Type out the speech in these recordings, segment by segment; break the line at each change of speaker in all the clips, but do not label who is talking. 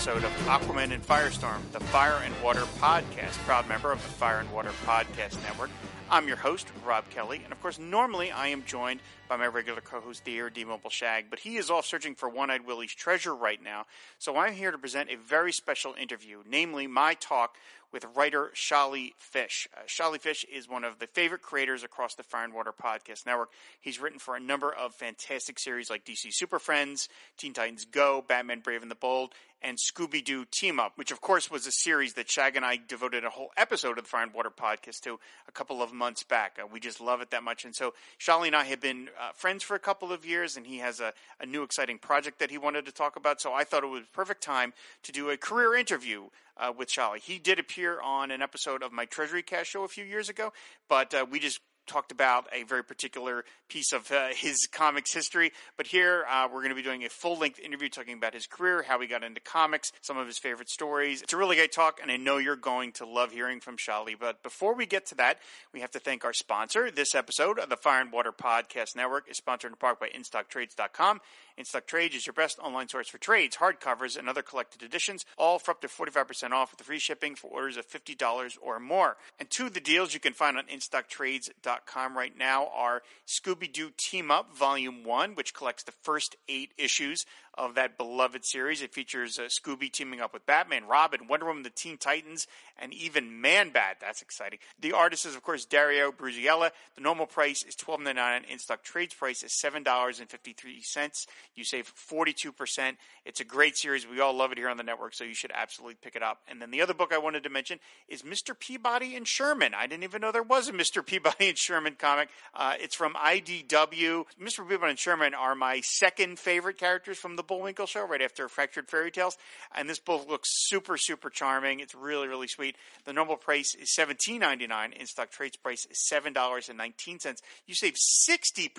Episode of Aquaman and Firestorm, the Fire and Water Podcast, proud member of the Fire and Water Podcast Network. I'm your host, Rob Kelly, and of course, normally I am joined by my regular co-host, the Mobile Shag, but he is off searching for One-Eyed Willie's treasure right now, so I'm here to present a very special interview, namely my talk with writer Sholly Fisch. Uh, Fisch is one of the favorite creators across the Fire and Water Podcast Network. He's written for a number of fantastic series like DC Super Friends, Teen Titans Go, Batman Brave and the Bold, and Scooby Doo Team Up, which of course was a series that Shag and I devoted a whole episode of the Fire and Water Podcast to a couple of months back. Uh, we just love it that much. And so Sholly and I have been uh, friends for a couple of years, and he has a, a new exciting project that he wanted to talk about. So I thought it was a perfect time to do a career interview uh, with Sholly. He did appear on an episode of my Treasury Cast show a few years ago, but uh, we just talked about a very particular piece of uh, his comics history. But here uh, we're going to be doing a full length interview talking about his career, how he got into comics, some of his favorite stories. It's a really great talk, and I know you're going to love hearing from Sholly. But before we get to that, we have to thank our sponsor. This episode of the Fire and Water Podcast Network is sponsored in part by InStockTrades.com. InStock Trades is your best online source for trades, hardcovers, and other collected editions, all for up to 45% off with free shipping for orders of $50 or more. And two of the deals you can find on InStockTrades.com right now are Scooby Doo Team Up Volume 1, which collects the first eight issues of that beloved series. It features uh, Scooby teaming up with Batman, Robin, Wonder Woman, the Teen Titans, and even Man Bat. That's exciting. The artist is, of course, Dario Brizuela. The normal price is $12.99. In stock trades price is $7.53. You save 42%. It's a great series. We all love it here on the network, so you should absolutely pick it up. And then the other book I wanted to mention is Mr. Peabody and Sherman. I didn't even know there was a Mr. Peabody and Sherman comic. Uh, it's from IDW. Mr. Peabody and Sherman are my second favorite characters from the Bullwinkle show, right after Fractured Fairy Tales. And this book looks super, super charming. It's really, really sweet. The normal price is $17.99. In stock trades price is $7.19. You save 60%,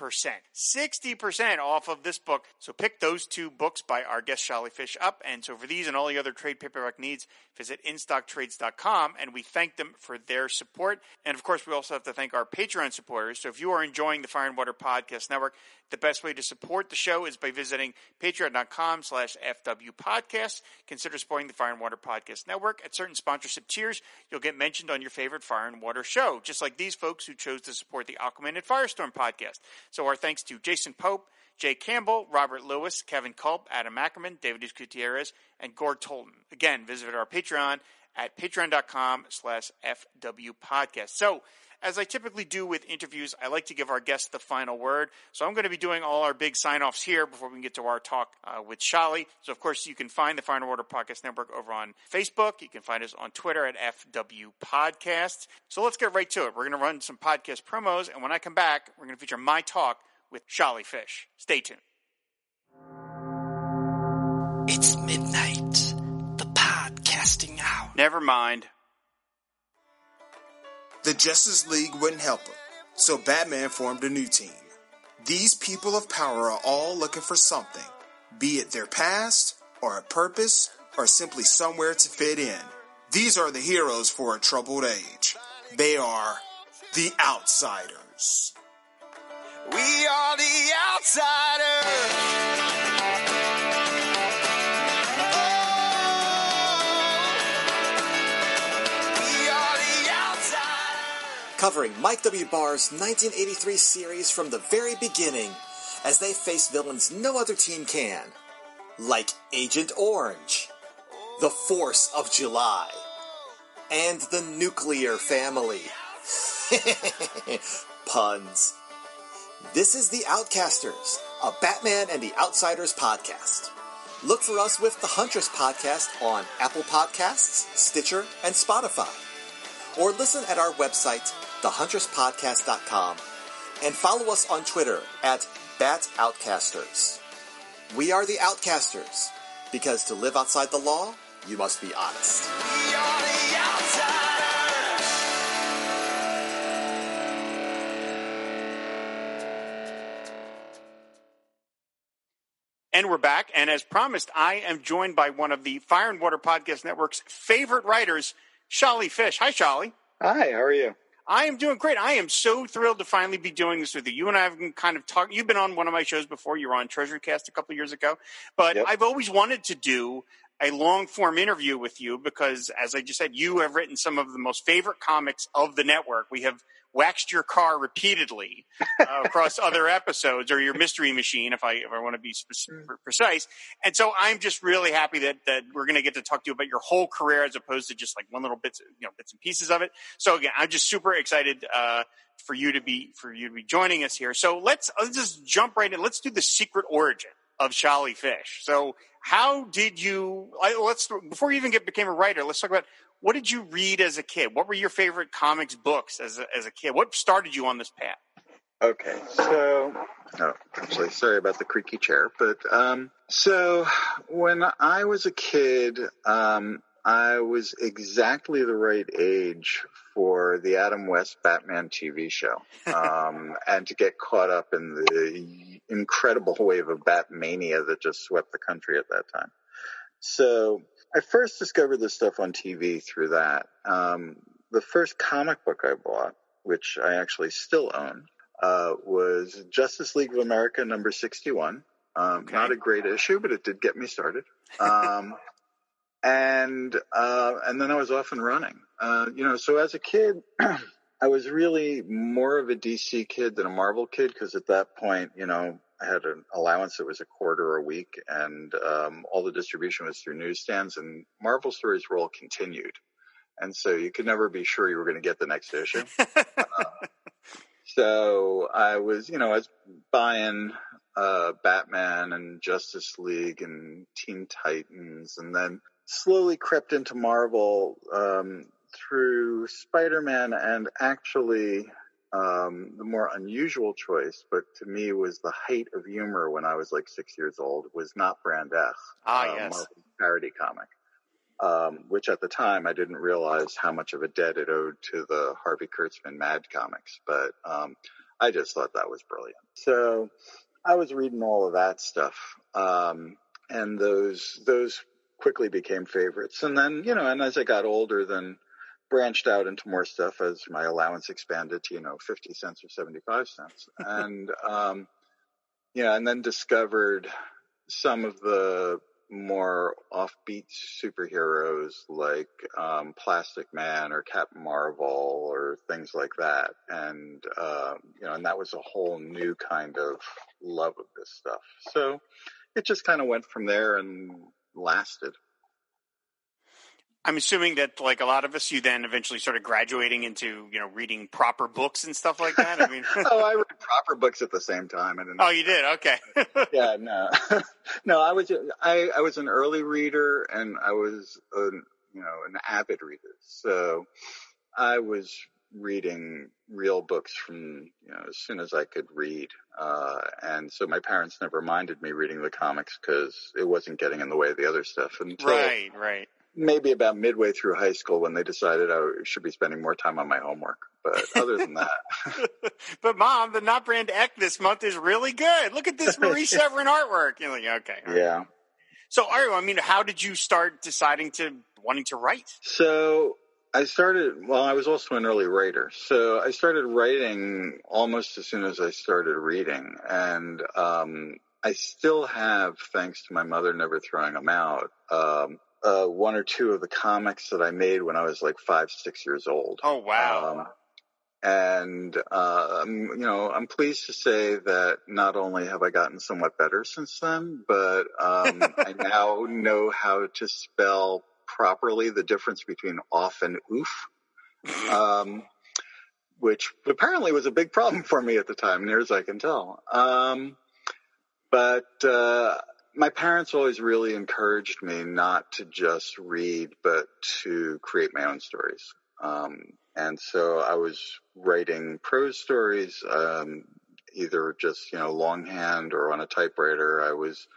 60% off of this book. So pick those two books by our guest Sholly Fisch up. And so for these and all the other trade paperback needs, visit InStockTrades.com. And we thank them for their support. And of course, we also have to thank our Patreon supporters. So if you are enjoying the Fire and Water Podcast Network, the best way to support the show is by visiting patreon.com slash FW podcast. Consider supporting the Fire and Water Podcast Network. At certain sponsorship tiers, you'll get mentioned on your favorite Fire and Water show, just like these folks who chose to support the Aquaman and Firestorm podcast. So our thanks to Jason Pope, Jay Campbell, Robert Lewis, Kevin Culp, Adam Ackerman, David Gutierrez, and Gord Tolton. Again, visit our Patreon at patreon.com slash FW podcast. So, as I typically do with interviews, I like to give our guests the final word. So I'm going to be doing all our big sign offs here before we can get to our talk uh, with Sholly. So, of course, you can find the Fire and Water Podcast Network over on Facebook. You can find us on Twitter at FW Podcasts. So let's get right to it. We're going to run some podcast promos. And when I come back, we're going to feature my talk with Sholly Fisch. Stay tuned.
It's midnight. The podcasting hour.
Never mind.
The Justice League wouldn't help him, so Batman formed a new team. These people of power are all looking for something, be it their past, or a purpose, or simply somewhere to fit in. These are the heroes for a troubled age. They are the Outsiders.
We are the outsiders.
Covering Mike W. Barr's 1983 series from the very beginning as they face villains no other team can, like Agent Orange, the Force of July, and the Nuclear Family. Puns. This is The Outcasters, a Batman and the Outsiders podcast. Look for us with the Huntress podcast on Apple Podcasts, Stitcher, and Spotify or listen at our website, thehunterspodcast.com, and follow us on Twitter at BatOutcasters. We are the Outcasters, because to live outside the law, you must be honest.
We are the outsiders.
And we're back. And as promised, I am joined by one of the Fire and Water Podcast Network's favorite writers, Sholly Fisch. Hi, Sholly.
Hi, how are you?
I am doing great. I am so thrilled to finally be doing this with you. You and I have been kind of talking. You've been on one of my shows before. You were on Treasury Cast a couple of years ago. But
Yep.
I've always wanted to do a long form interview with you because, as I just said, you have written some of the most favorite comics of the network. We have waxed your car repeatedly uh, across other episodes, or your mystery machine, if I if I want to be spec- precise. And so I'm just really happy that that we're going to get to talk to you about your whole career as opposed to just like one little bits, you know, bits and pieces of it. So again, I'm just super excited uh, for you to be for you to be joining us here. So let's let's just jump right in. Let's do the secret origin of Sholly Fisch. So how did you? I- Let's before you even get became a writer. Let's talk about what did you read as a kid. What were your favorite comics books as a, as a kid? What started you on this path?
Okay, so oh, actually, sorry about the creaky chair, but um, so when I was a kid, um, I was exactly the right age for the Adam West Batman TV show, um, and to get caught up in the incredible wave of Batmania that just swept the country at that time. So I first discovered this stuff on TV through that. Um, the first comic book I bought, which I actually still own, uh, was Justice League of America number 61. Um,
Okay.
Not a great issue, but it did get me started. Um, and, uh, and then I was off and running. Uh, you know, so as a kid, I was really more of a DC kid than a Marvel kid because at that point, you know, I had an allowance that was a quarter a week and, um, all the distribution was through newsstands and Marvel stories were all continued. And so you could never be sure you were going to get the next issue. So I was, you know, I was buying uh, Batman and Justice League and Teen Titans, and then slowly crept into Marvel um, through Spider-Man, and actually um, the more unusual choice, but to me was the height of humor when I was like six years old, was not Brand Echh,
Ah,
uh,
yes.
Parody comic. Um, which at the time I didn't realize how much of a debt it owed to the Harvey Kurtzman Mad comics, but um, I just thought that was brilliant. So I was reading all of that stuff, um, and those those quickly became favorites. And then you know, and as I got older, then branched out into more stuff as my allowance expanded to you know fifty cents or seventy five cents, and um, yeah, and then discovered some of the more offbeat superheroes like um, Plastic Man or Captain Marvel or things like that, and uh, you know, and that was a whole new kind of love of this stuff. So it just kind of went from there and lasted.
I'm assuming that, like a lot of us, you then eventually started graduating into, you know, reading proper books and stuff like that. I mean,
oh, I read proper books at the same time. I didn't.
oh, you did? Okay.
yeah, no, no. I was I I was an early reader, and I was an you know an avid reader. So I was reading real books from you know as soon as I could read, uh, and so my parents never minded me reading the comics because it wasn't getting in the way of the other stuff until
right, right.
Maybe about midway through high school when they decided I should be spending more time on my homework. But other than that,
but mom, the Not Brand Echh this month is really good. Look at this Marie Severin artwork. You're like, okay. right.
yeah.
So, Ario, I mean, how did you start deciding to wanting to write?
So I started, well, I was also an early writer. So I started writing almost as soon as I started reading. And um, I still have, thanks to my mother never throwing them out, um, uh, one or two of the comics that I made when I was like five, six years old.
Oh, wow.
Um, and uh, you know, I'm pleased to say that not only have I gotten somewhat better since then, but um, I now know how to spell properly the difference between off and oof, um, which apparently was a big problem for me at the time, near as I can tell. Um, but uh, my parents always really encouraged me not to just read, but to create my own stories. Um, and so I was writing prose stories, um, either just, you know, longhand or on a typewriter. I was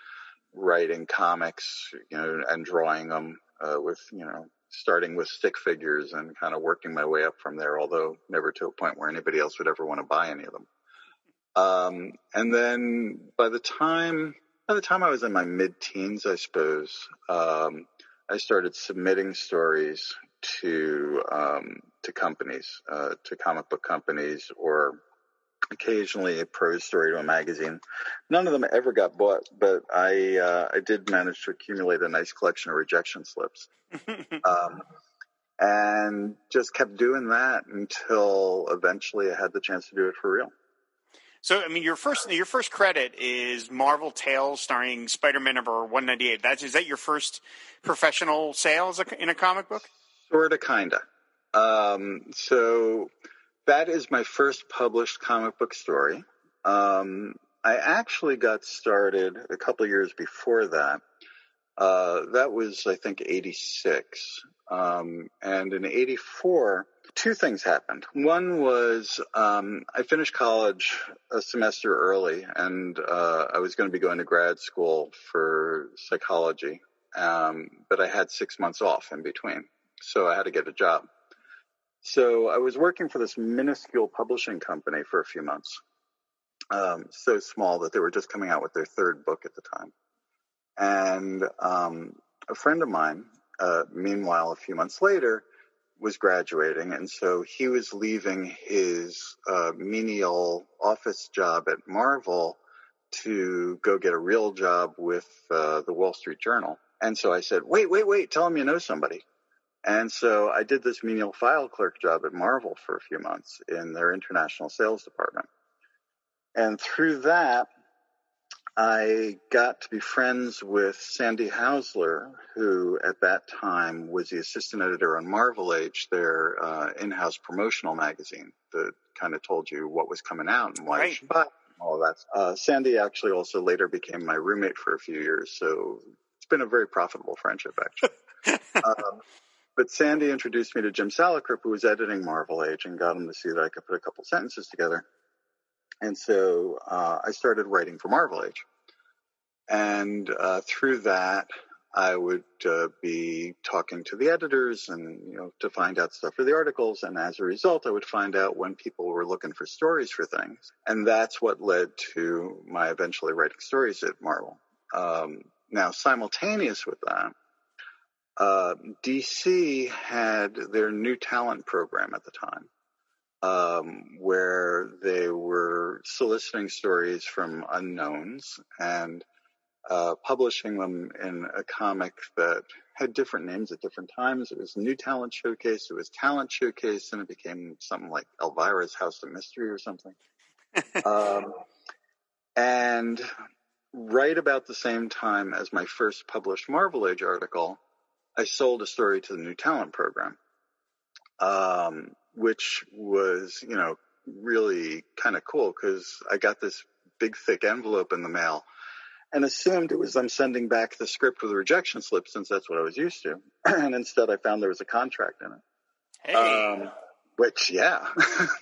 writing comics, you know, and drawing them, uh, with, you know, starting with stick figures and kind of working my way up from there, although never to a point where anybody else would ever want to buy any of them. Um, and then by the time, by the time I was in my mid teens, I suppose, um, I started submitting stories to um, to companies, uh, to comic book companies, or occasionally a prose story to a magazine. None of them ever got bought, but I uh, I did manage to accumulate a nice collection of rejection slips, um, and just kept doing that until eventually I had the chance to do it for real.
So, I mean, your first your first credit is Marvel Tales, starring Spider Man number one ninety eight. That's is that your first professional sales in a comic book?
Sorta, kinda. Um, so that is my first published comic book story. Um, I actually got started a couple years before that. Uh, that was, I think, 86. Um, and in 84, two things happened. One was um, I finished college a semester early, and uh, I was going to be going to grad school for psychology, um, but I had six months off in between, so I had to get a job. So I was working for this minuscule publishing company for a few months, um, so small that they were just coming out with their third book at the time. And um, a friend of mine, uh, meanwhile, a few months later, was graduating, and so he was leaving his uh, menial office job at Marvel to go get a real job with uh, the Wall Street Journal. And so I said, "Wait, wait, wait! Tell him you know somebody." And so I did this menial file clerk job at Marvel for a few months in their international sales department. And through that, I got to be friends with Sandy Hausler, who at that time was the assistant editor on Marvel Age, their uh, in-house promotional magazine that kind of told you what was coming out and why
Right.
you should buy all that. Uh, Sandy actually also later became my roommate for a few years, so it's been a very profitable friendship actually. um, but Sandy introduced me to Jim Salicrup, who was editing Marvel Age, and got him to see that I could put a couple sentences together. And so uh, I started writing for Marvel Age. And uh, through that, I would uh, be talking to the editors and, you know, to find out stuff for the articles. And as a result, I would find out when people were looking for stories for things. And that's what led to my eventually writing stories at Marvel. Um, now, simultaneous with that, uh, DC had their new talent program at the time um, where they were soliciting stories from unknowns and uh, publishing them in a comic that had different names at different times. It was New Talent Showcase, it was Talent Showcase, and it became something like Elvira's House of Mystery or something. um, and right about the same time as my first published Marvel Age article, I sold a story to the New Talent program, um, which was, you know, really kind of cool because I got this big, thick envelope in the mail and assumed it was them sending back the script with a rejection slip since that's what I was used to. and instead, I found there was a contract in it.
Hey,
Um, which, yeah.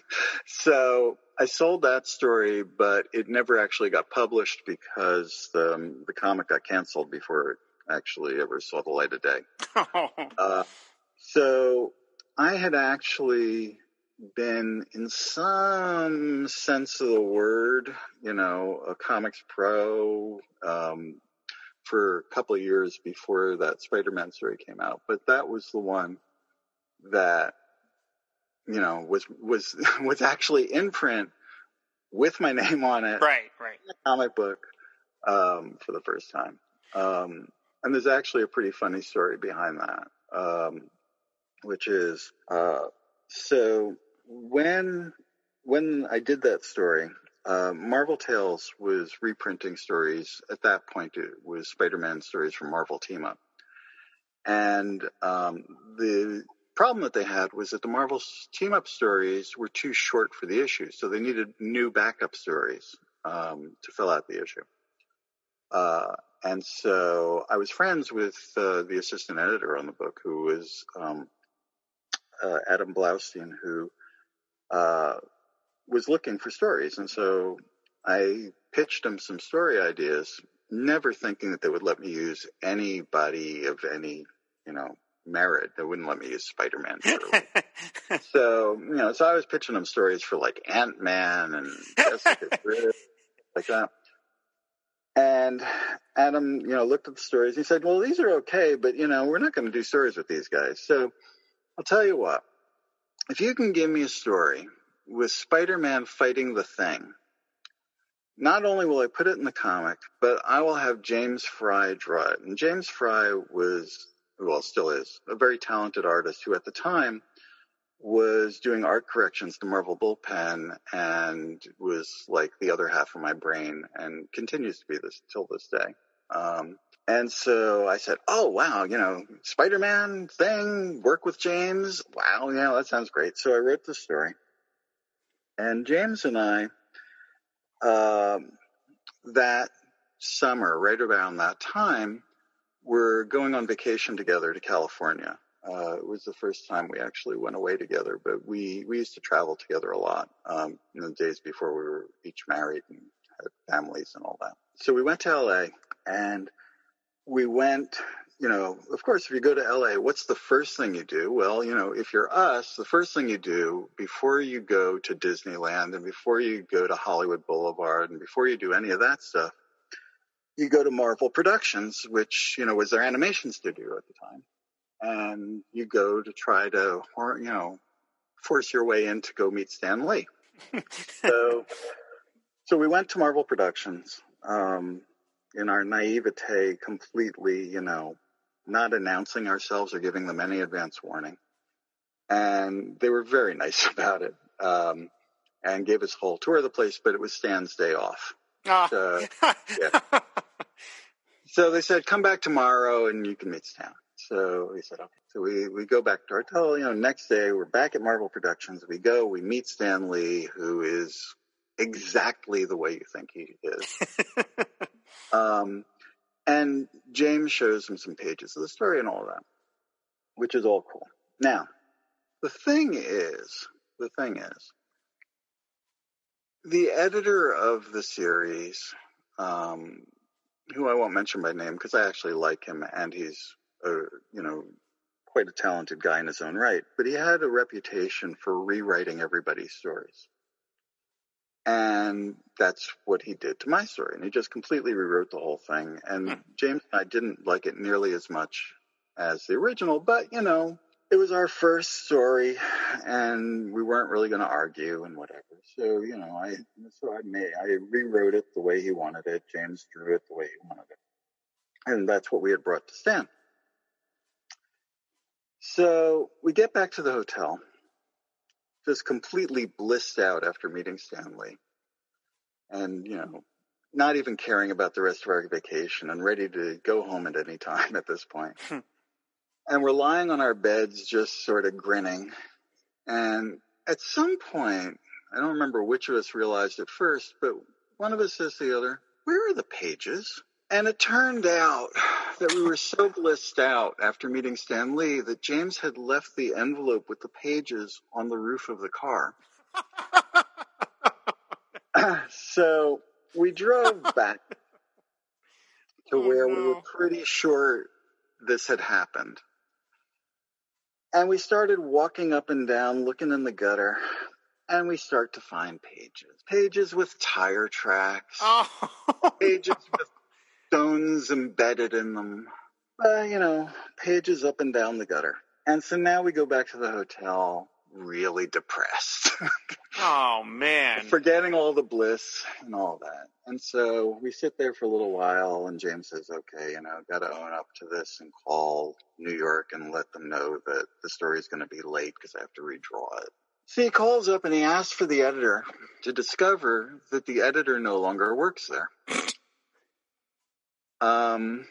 so I sold that story, but it never actually got published because the, the comic got canceled before it actually ever saw the light of day. Uh, so I had actually been, in some sense of the word, you know, a comics pro um, for a couple of years before that Spider-Man story came out. But that was the one that, you know, was was was actually in print with my name on it
right, right.
comic book um, for the first time. Um, and there's actually a pretty funny story behind that, um, which is uh, so when when I did that story, uh, Marvel Tales was reprinting stories. At that point, it was Spider-Man stories from Marvel Team Up, and um, the problem that they had was that the Marvel Team Up stories were too short for the issue, so they needed new backup stories um, to fill out the issue. Uh, and so I was friends with uh, the assistant editor on the book, who was um, uh, Adam Blaustein, who uh, was looking for stories. And so I pitched him some story ideas, never thinking that they would let me use anybody of any, you know, merit. They wouldn't let me use Spider-Man. so, you know, so I was pitching him stories for like Ant-Man and Jessica Drift, like that. And Adam, you know, looked at the stories. And He said, well, these are okay, but, you know, we're not going to do stories with these guys. So I'll tell you what, if you can give me a story with Spider-Man fighting the thing, not only will I put it in the comic, but I will have James Fry draw it. And James Fry was, well, still is, a very talented artist who at the time was doing art corrections to Marvel Bullpen and was like the other half of my brain and continues to be this till this day. Um, and so I said, "Oh wow, you know, Spider-Man thing, work with James. Wow, yeah, that sounds great." So I wrote the story, and James and I, um, that summer, right around that time, were going on vacation together to California. Uh, it was the first time we actually went away together, but we, we used to travel together a lot um, in the days before we were each married and had families and all that. So we went to LA and we went, you know, of course, if you go to LA, what's the first thing you do? Well, you know, if you're us, the first thing you do before you go to Disneyland and before you go to Hollywood Boulevard and before you do any of that stuff, you go to Marvel Productions, which, you know, was their animation studio at the time. And you go to try to, you know, force your way in to go meet Stan Lee. so, so we went to Marvel Productions. Um, in our naivete, completely, you know, not announcing ourselves or giving them any advance warning. And they were very nice about it um, and gave us a whole tour of the place, but it was Stan's day off.
Ah.
So, yeah. so they said, come back tomorrow and you can meet Stan. So we said, okay. So we, we go back to our hotel, you know, next day we're back at Marvel Productions. We go, we meet Stan Lee, who is exactly the way you think he is. Um, and James shows him some pages of the story and all that, which is all cool. Now, the thing is, the thing is, the editor of the series, um, who I won't mention by name because I actually like him and he's, a, you know, quite a talented guy in his own right, but he had a reputation for rewriting everybody's stories. And that's what he did to my story. And he just completely rewrote the whole thing. And
Hmm.
James and I didn't like it nearly as much as the original, but you know, it was our first story and we weren't really going to argue and whatever. So, you know, I, so I made, I rewrote it the way he wanted it. James drew it the way he wanted it. And that's what we had brought to Stan. So we get back to the hotel just completely blissed out after meeting Stan Lee. And, you know, not even caring about the rest of our vacation and ready to go home at any time at this point.
Hmm.
and we're lying on our beds, just sort of grinning. And at some point, I don't remember which of us realized it first, but one of us says to the other, Where are the pages? And it turned out that we were so blissed out after meeting Stan Lee that James had left the envelope with the pages on the roof of the car. so we drove back. to
Oh,
where we were pretty sure this had happened. And we started walking up and down, looking in the gutter, and we start to find pages. Pages with tire tracks,
Oh,
pages with stones embedded in them. Uh, you know, pages up and down the gutter. And so now we go back to the hotel really depressed,
oh man.
forgetting all the bliss and all that. And so we sit there for a little while, and James says, okay, you know, got to own up to this and call New York and let them know that the story is going to be late because I have to redraw it. So he calls up and he asks for the editor to discover that the editor no longer works there. Um,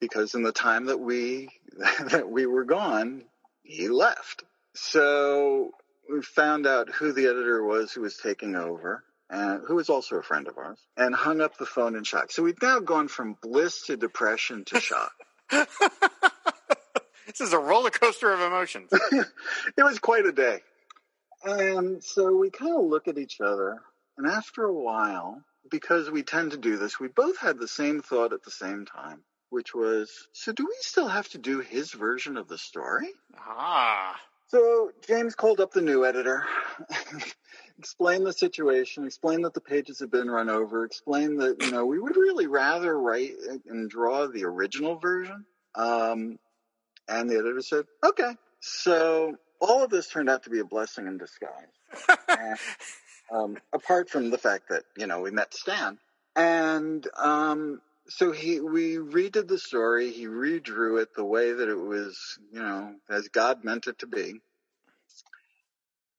because in the time that we that we were gone, he left. So we found out who the editor was who was taking over, and who was also a friend of ours, and hung up the phone in shock. So we've now gone from bliss to depression to shock.
this is a roller coaster of emotions.
it was quite a day. And so we kind of look at each other, and after a while, because we tend to do this, we both had the same thought at the same time, which was, so do we still have to do his version of the story?
Ah.
So James called up the new editor, explained the situation, explained that the pages had been run over, explained that, you know, we would really rather write and draw the original version. Um, and the editor said, okay. So all of this turned out to be a blessing in disguise. Um, apart from the fact that, you know, we met Stan. And um, so he we redid the story, he redrew it the way that it was, you know, as God meant it to be.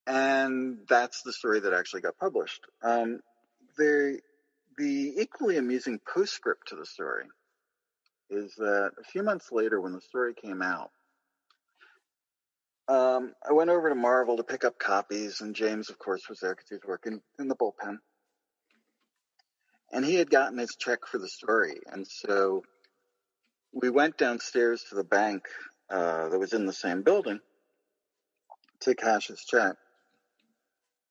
And that's the story that actually got published. Um, the the equally amusing postscript to the story is that a few months later, when the story came out, um, I went over to Marvel to pick up copies, and James, of course, was there because he was working in the bullpen. And he had gotten his check for the story, and so we went downstairs to the bank uh, that was in the same building to cash his check.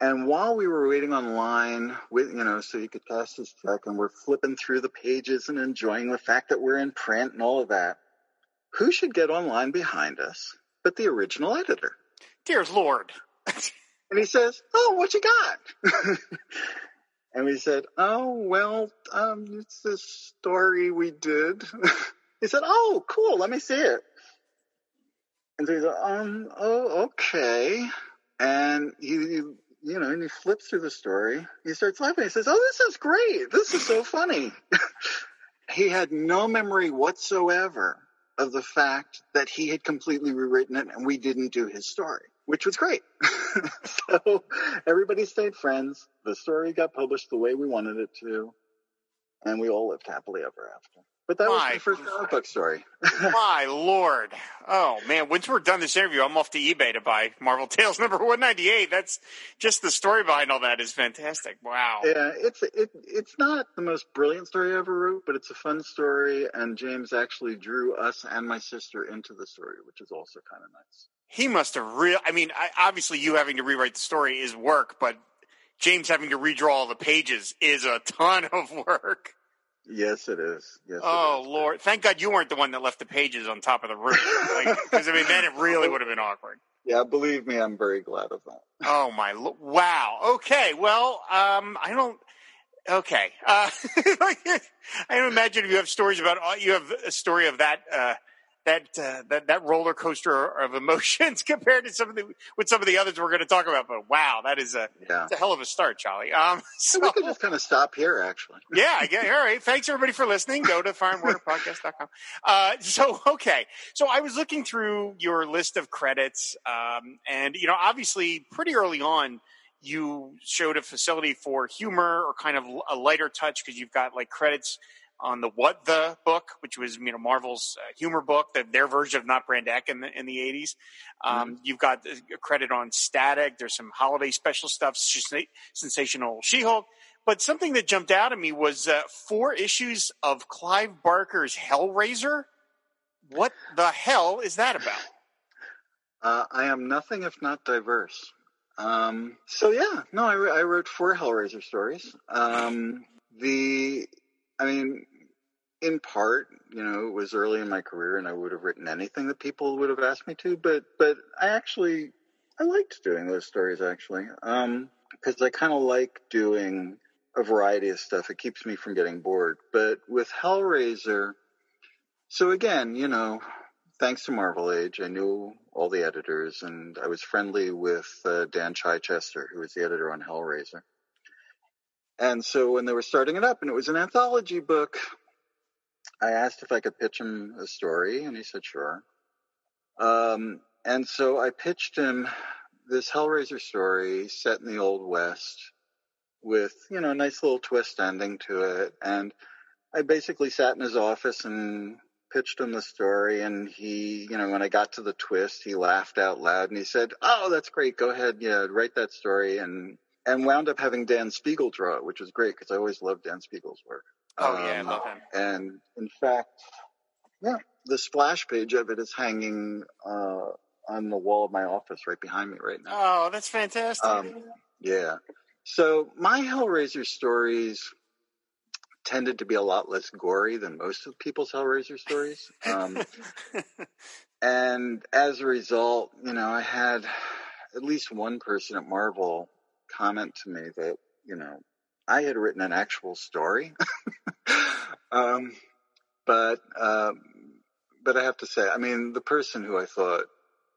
And while we were waiting online, with you know, so he could cash his check, and we're flipping through the pages and enjoying the fact that we're in print and all of that, who should get online behind us but the original editor?
Dear Lord.
And he says, "Oh, what you got?" and we said, "Oh, well, um, it's this story we did." he said, "Oh, cool. Let me see it." And so he said, "Um, oh, okay." And he, you know, and he flips through the story. He starts laughing. He says, "Oh, this is great. This is so funny." he had no memory whatsoever of the fact that he had completely rewritten it and we didn't do his story, which was great. so everybody stayed friends. The story got published the way we wanted it to, and we all lived happily ever after. But that was
My
my first comic book story.
My Lord. Oh man, once we're done this interview, I'm off to eBay to buy Marvel Tales number 198. That's just the story behind all that is fantastic. Wow.
Yeah, it's it it's not the most brilliant story I ever wrote, but it's a fun story, and James actually drew us and my sister into the story, which is also kind of nice.
He must have real I mean, I, obviously you having to rewrite the story is work, but James having to redraw all the pages is a ton of work.
Yes, it is. Yes.
Oh
is.
Lord! Thank God you weren't the one that left the pages on top of the roof. Because I mean, then it really would have been awkward.
Yeah, believe me, I'm very glad of that.
Oh my! Wow. Okay. Well, um, I don't. Okay. Uh, I imagine if you have stories about uh, you have a story of that uh, that uh, that that roller coaster of emotions compared to some of the with some of the others we're going to talk about. But wow, that is a,
Yeah.
a hell of a start, Charlie. Um,
So we could just kind of stop here, actually.
yeah, get All right. Thanks everybody for listening. Go to fireandwaterpodcast.com. Uh, so, okay. So I was looking through your list of credits, um, and, you know, obviously pretty early on, you showed a facility for humor or kind of a lighter touch because you've got like credits on the What the book, which was you know Marvel's uh, humor book, the, their version of Not Brand Echh in the in the eighties. Um, You've got a credit on Static. There's some holiday special stuff, Sensa- sensational She-Hulk. But something that jumped out at me was uh, four issues of Clive Barker's Hellraiser. What the hell is that about?
Uh, I am nothing if not diverse. Um, so yeah, no, I, I wrote four Hellraiser stories. Um, the, I mean, in part, you know, it was early in my career, and I would have written anything that people would have asked me to. But but I actually I liked doing those stories actually, because I kind of like doing a variety of stuff. It keeps me from getting bored. But with Hellraiser, so again, you know, thanks to Marvel Age, I knew all the editors, and I was friendly with uh, Dan Chichester, who was the editor on Hellraiser. And so when they were starting it up, and it was an anthology book, I asked if I could pitch him a story, and he said sure. Um, and so I pitched him this Hellraiser story set in the Old West with, you know, a nice little twist ending to it. And I basically sat in his office and pitched him the story. And he, you know, when I got to the twist, he laughed out loud and he said, Oh, that's great. Go ahead. Yeah, write that story. And, and wound up having Dan Spiegel draw it, which was great because I always loved Dan Spiegel's work.
Oh yeah, I
Um,
love him.
And in fact, yeah, the splash page of it is hanging uh, on the wall of my office right behind me right now.
Oh, that's fantastic.
Um, yeah. So my Hellraiser stories tended to be a lot less gory than most of people's Hellraiser stories. Um, and as a result, you know, I had at least one person at Marvel comment to me that, you know, I had written an actual story. um, but, um, but I have to say, I mean, the person who I thought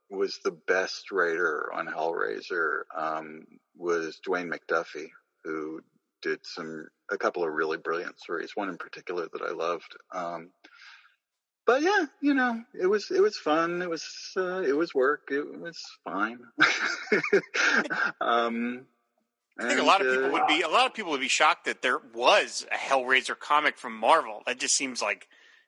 was the best writer on Hellraiser um, was Dwayne McDuffie, who did some a couple of really brilliant stories. One in particular that I loved. Um, but yeah, you know, it was it was fun. It was uh, it was work. It was fine. um,
I think a lot of people would be a lot of people would be shocked that there was a Hellraiser comic from Marvel. That just seems like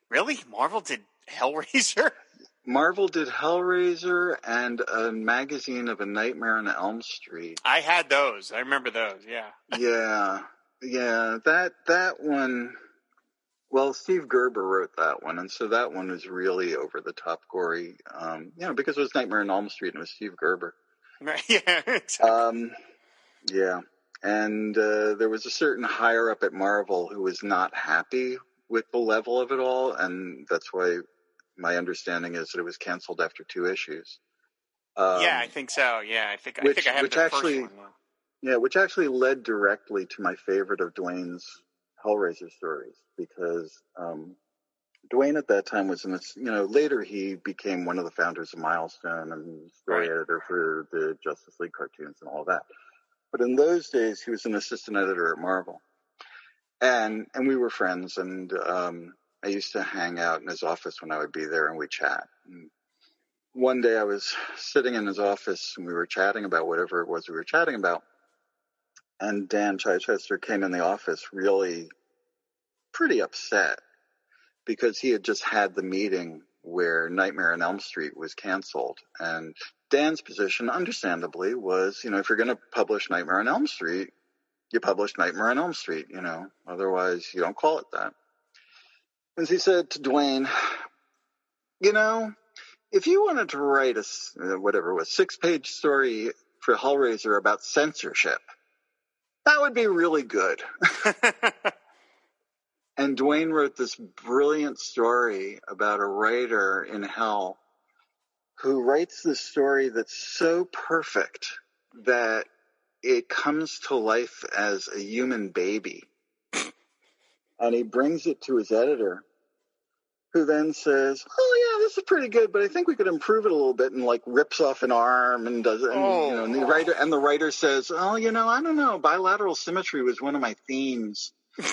really Marvel did Hellraiser.
Marvel did Hellraiser and a magazine of a Nightmare on Elm Street.
I had those. I remember those. Yeah.
yeah, yeah, that that one. Well, Steve Gerber wrote that one, and so that one was really over the top gory. Um, you know, because it was Nightmare on Elm Street and it was Steve Gerber. Right.
yeah. exactly.
Um, yeah, and uh, there was a certain higher up at Marvel who was not happy with the level of it all, and that's why my understanding is that it was canceled after two issues. Um,
yeah, I think so. Yeah, I think I think I have
which
the
actually-
first one.
Yeah, which actually led directly to my favorite of Dwayne's Hellraiser stories because um, Dwayne at that time was in this. You know, later he became one of the founders of Milestone and story
Right.
editor for the Justice League cartoons and all that. But in those days, he was an assistant editor at Marvel, and and we were friends. And um, I used to hang out in his office when I would be there, and we chat. And one day, I was sitting in his office, and we were chatting about whatever it was we were chatting about and Dan Chichester came in the office really pretty upset because he had just had the meeting where Nightmare on Elm Street was canceled. And Dan's position, understandably, was, you know, if you're going to publish Nightmare on Elm Street, you publish Nightmare on Elm Street, you know, otherwise you don't call it that. And he said to Dwayne, you know, if you wanted to write a, uh, whatever it was, six page story for Hellraiser about censorship, that would be really good. And Dwayne wrote this brilliant story about a writer in hell who writes this story that's so perfect that it comes to life as a human baby. And he brings it to his editor, who then says, "Oh yeah, this is pretty good, but I think we could improve it a little bit." And like rips off an arm and does it. And, you know, and the oh. writer and the writer says, "Oh, you know, I don't know. Bilateral symmetry was one of my themes."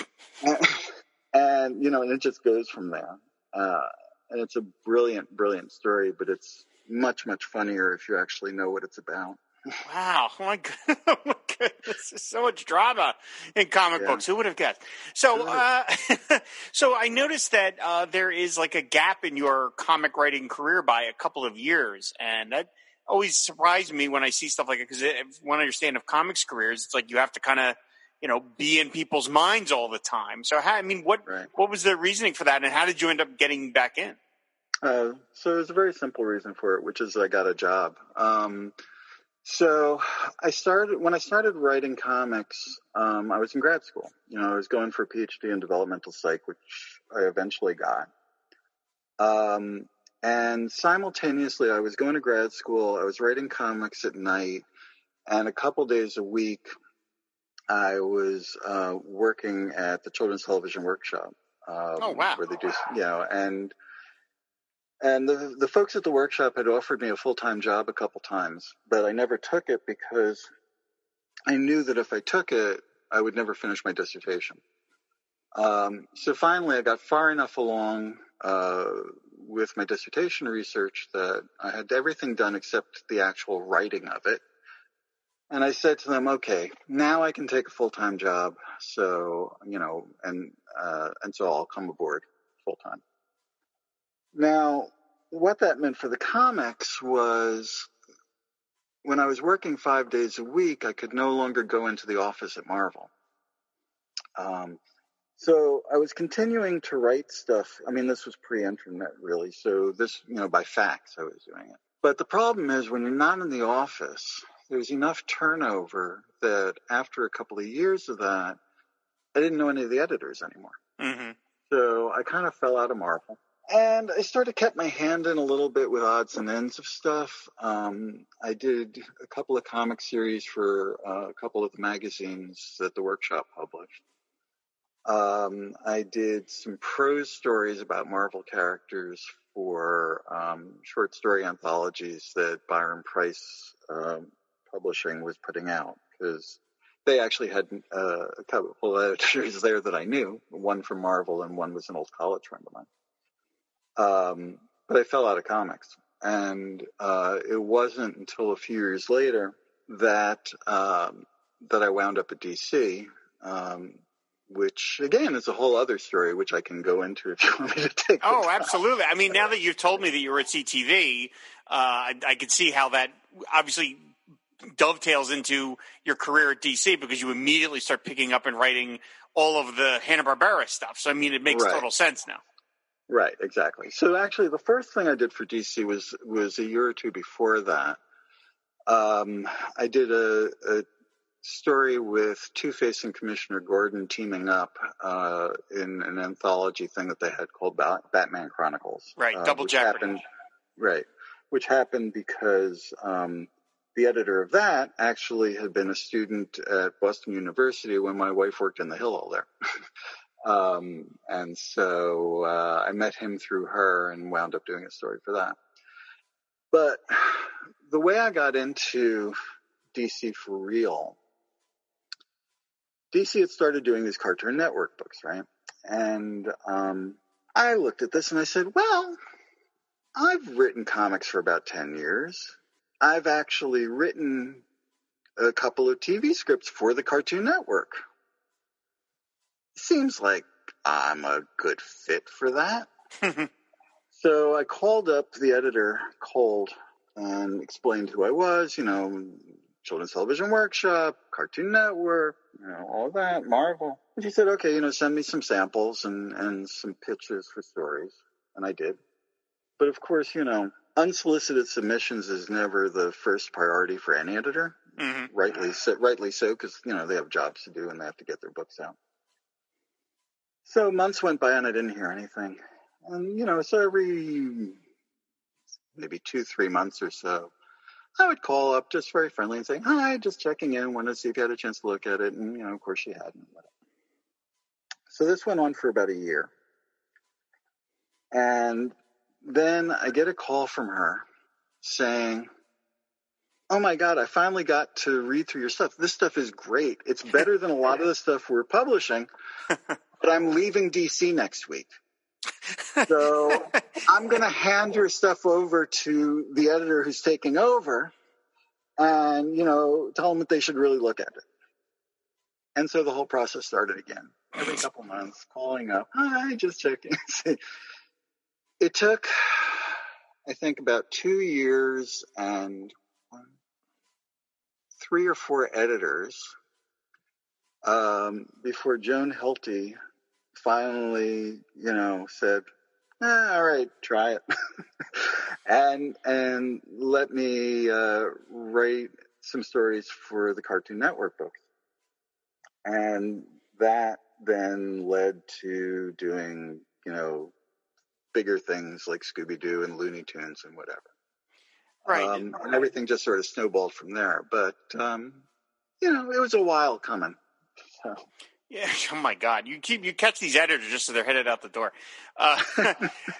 and, you know, and it just goes from there. Uh, and it's a brilliant, brilliant story, but it's much, much funnier if you actually know what it's about.
Wow! Oh my, god. oh my goodness! There's so much drama in comic
Yeah.
books. Who would have guessed? So, uh, so I noticed that uh, there is like a gap in your comic writing career by a couple of years, and that always surprised me when I see stuff like it. Because when I understand of comics careers, it's like you have to kind of, you know, be in people's minds all the time. So, how, I mean, what
Right.
what was the reasoning for that, and how did you end up getting back in?
Uh, so there's a very simple reason for it, which is I got a job. Um, So I started when I started writing comics. Um, I was in grad school. You know, I was going for a PhD in developmental psych, which I eventually got. Um, and simultaneously, I was going to grad school. I was writing comics at night, and a couple days a week, I was uh, working at the Children's Television Workshop. Um,
Oh, wow.
Where they do, you know, and and the the folks at the workshop had offered me a full time job a couple times, but I never took it because I knew that if I took it, I would never finish my dissertation. Um, so finally, I got far enough along uh, with my dissertation research that I had everything done except the actual writing of it. And I said to them, okay, now I can take a full time job. So, you know, and, uh, and so I'll come aboard full time. Now, what that meant for the comics was when I was working five days a week, I could no longer go into the office at Marvel. Um, so I was continuing to write stuff. I mean, this was pre-internet, really. So this, you know, by fax, I was doing it. But the problem is when you're not in the office, there's enough turnover that after a couple of years of that, I didn't know any of the editors anymore.
hmm
So I kind of fell out of Marvel. And I started kept my hand in a little bit with odds and ends of stuff. Um, I did a couple of comic series for uh, a couple of the magazines that the workshop published. Um, I did some prose stories about Marvel characters for um, short story anthologies that Byron Preiss um, Publishing was putting out because they actually had uh, a couple of editors there that I knew, one from Marvel and one was an old college friend of mine. Um, but I fell out of comics, and uh, it wasn't until a few years later that um, that I wound up at DC, um, which again is a whole other story, which I can go into if you want me to take.
Oh, absolutely. I mean, now that you've told me that you were at CTW, uh, I, I could see how that obviously dovetails into your career at DC because you immediately start picking up and writing all of the Hanna Barbera stuff. So I mean, it makes
Right.
total sense now.
Right, exactly. So actually, the first thing I did for DC was was a year or two before that. Um, I did a, a story with Two Face and Commissioner Gordon teaming up uh, in an anthology thing that they had called Ba- Batman Chronicles.
Right,
uh,
Double Jeopardy.
Happened, right, which happened because um, the editor of that actually had been a student at Boston University when my wife worked in the Hillel there. Um, and so uh, I met him through her and wound up doing a story for that. But the way I got into DC for real, DC had started doing these Cartoon Network books, right? And um, I looked at this and I said, well, I've written comics for about 10 years. I've actually written a couple of TV scripts for the Cartoon Network seems like I'm a good fit for that. so I called up the editor cold and explained who I was, you know, Children's Television Workshop, Cartoon Network, you know, all that, Marvel. And she said, okay, you know, send me some samples and, and some pictures for stories. And I did. But of course, you know, unsolicited submissions is never the first priority for any editor
hmm
rightly so, rightly so, because you know they have jobs to do and they have to get their books out. So months went by and I didn't hear anything, and you know, so every maybe two, three months or so, I would call up just very friendly and say, "Hi, just checking in, wanted to see if you had a chance to look at it," and you know, of course, she hadn't. So this went on for about a year, and then I get a call from her saying oh my god i finally got to read through your stuff. This stuff is great. It's better than a lot of the stuff we're publishing but i'm leaving dc next week. So i'm going to hand your stuff over to the editor who's taking over and you know tell them that they should really look at it. And so the whole process started again. Every couple months calling up hi just checking it took i think about two years and three or four editors um, before Joan Hilty finally, you know, said, eh, "All right, try it," and and let me uh, write some stories for the Cartoon Network books. And that then led to doing, you know, bigger things like Scooby Doo and Looney Tunes and whatever.
Right.
Um, and everything just sort of snowballed from there. But, um, you know, it was a while coming. So,
Yeah. Oh my God. You keep you catch these editors just as they're headed out the door. Uh,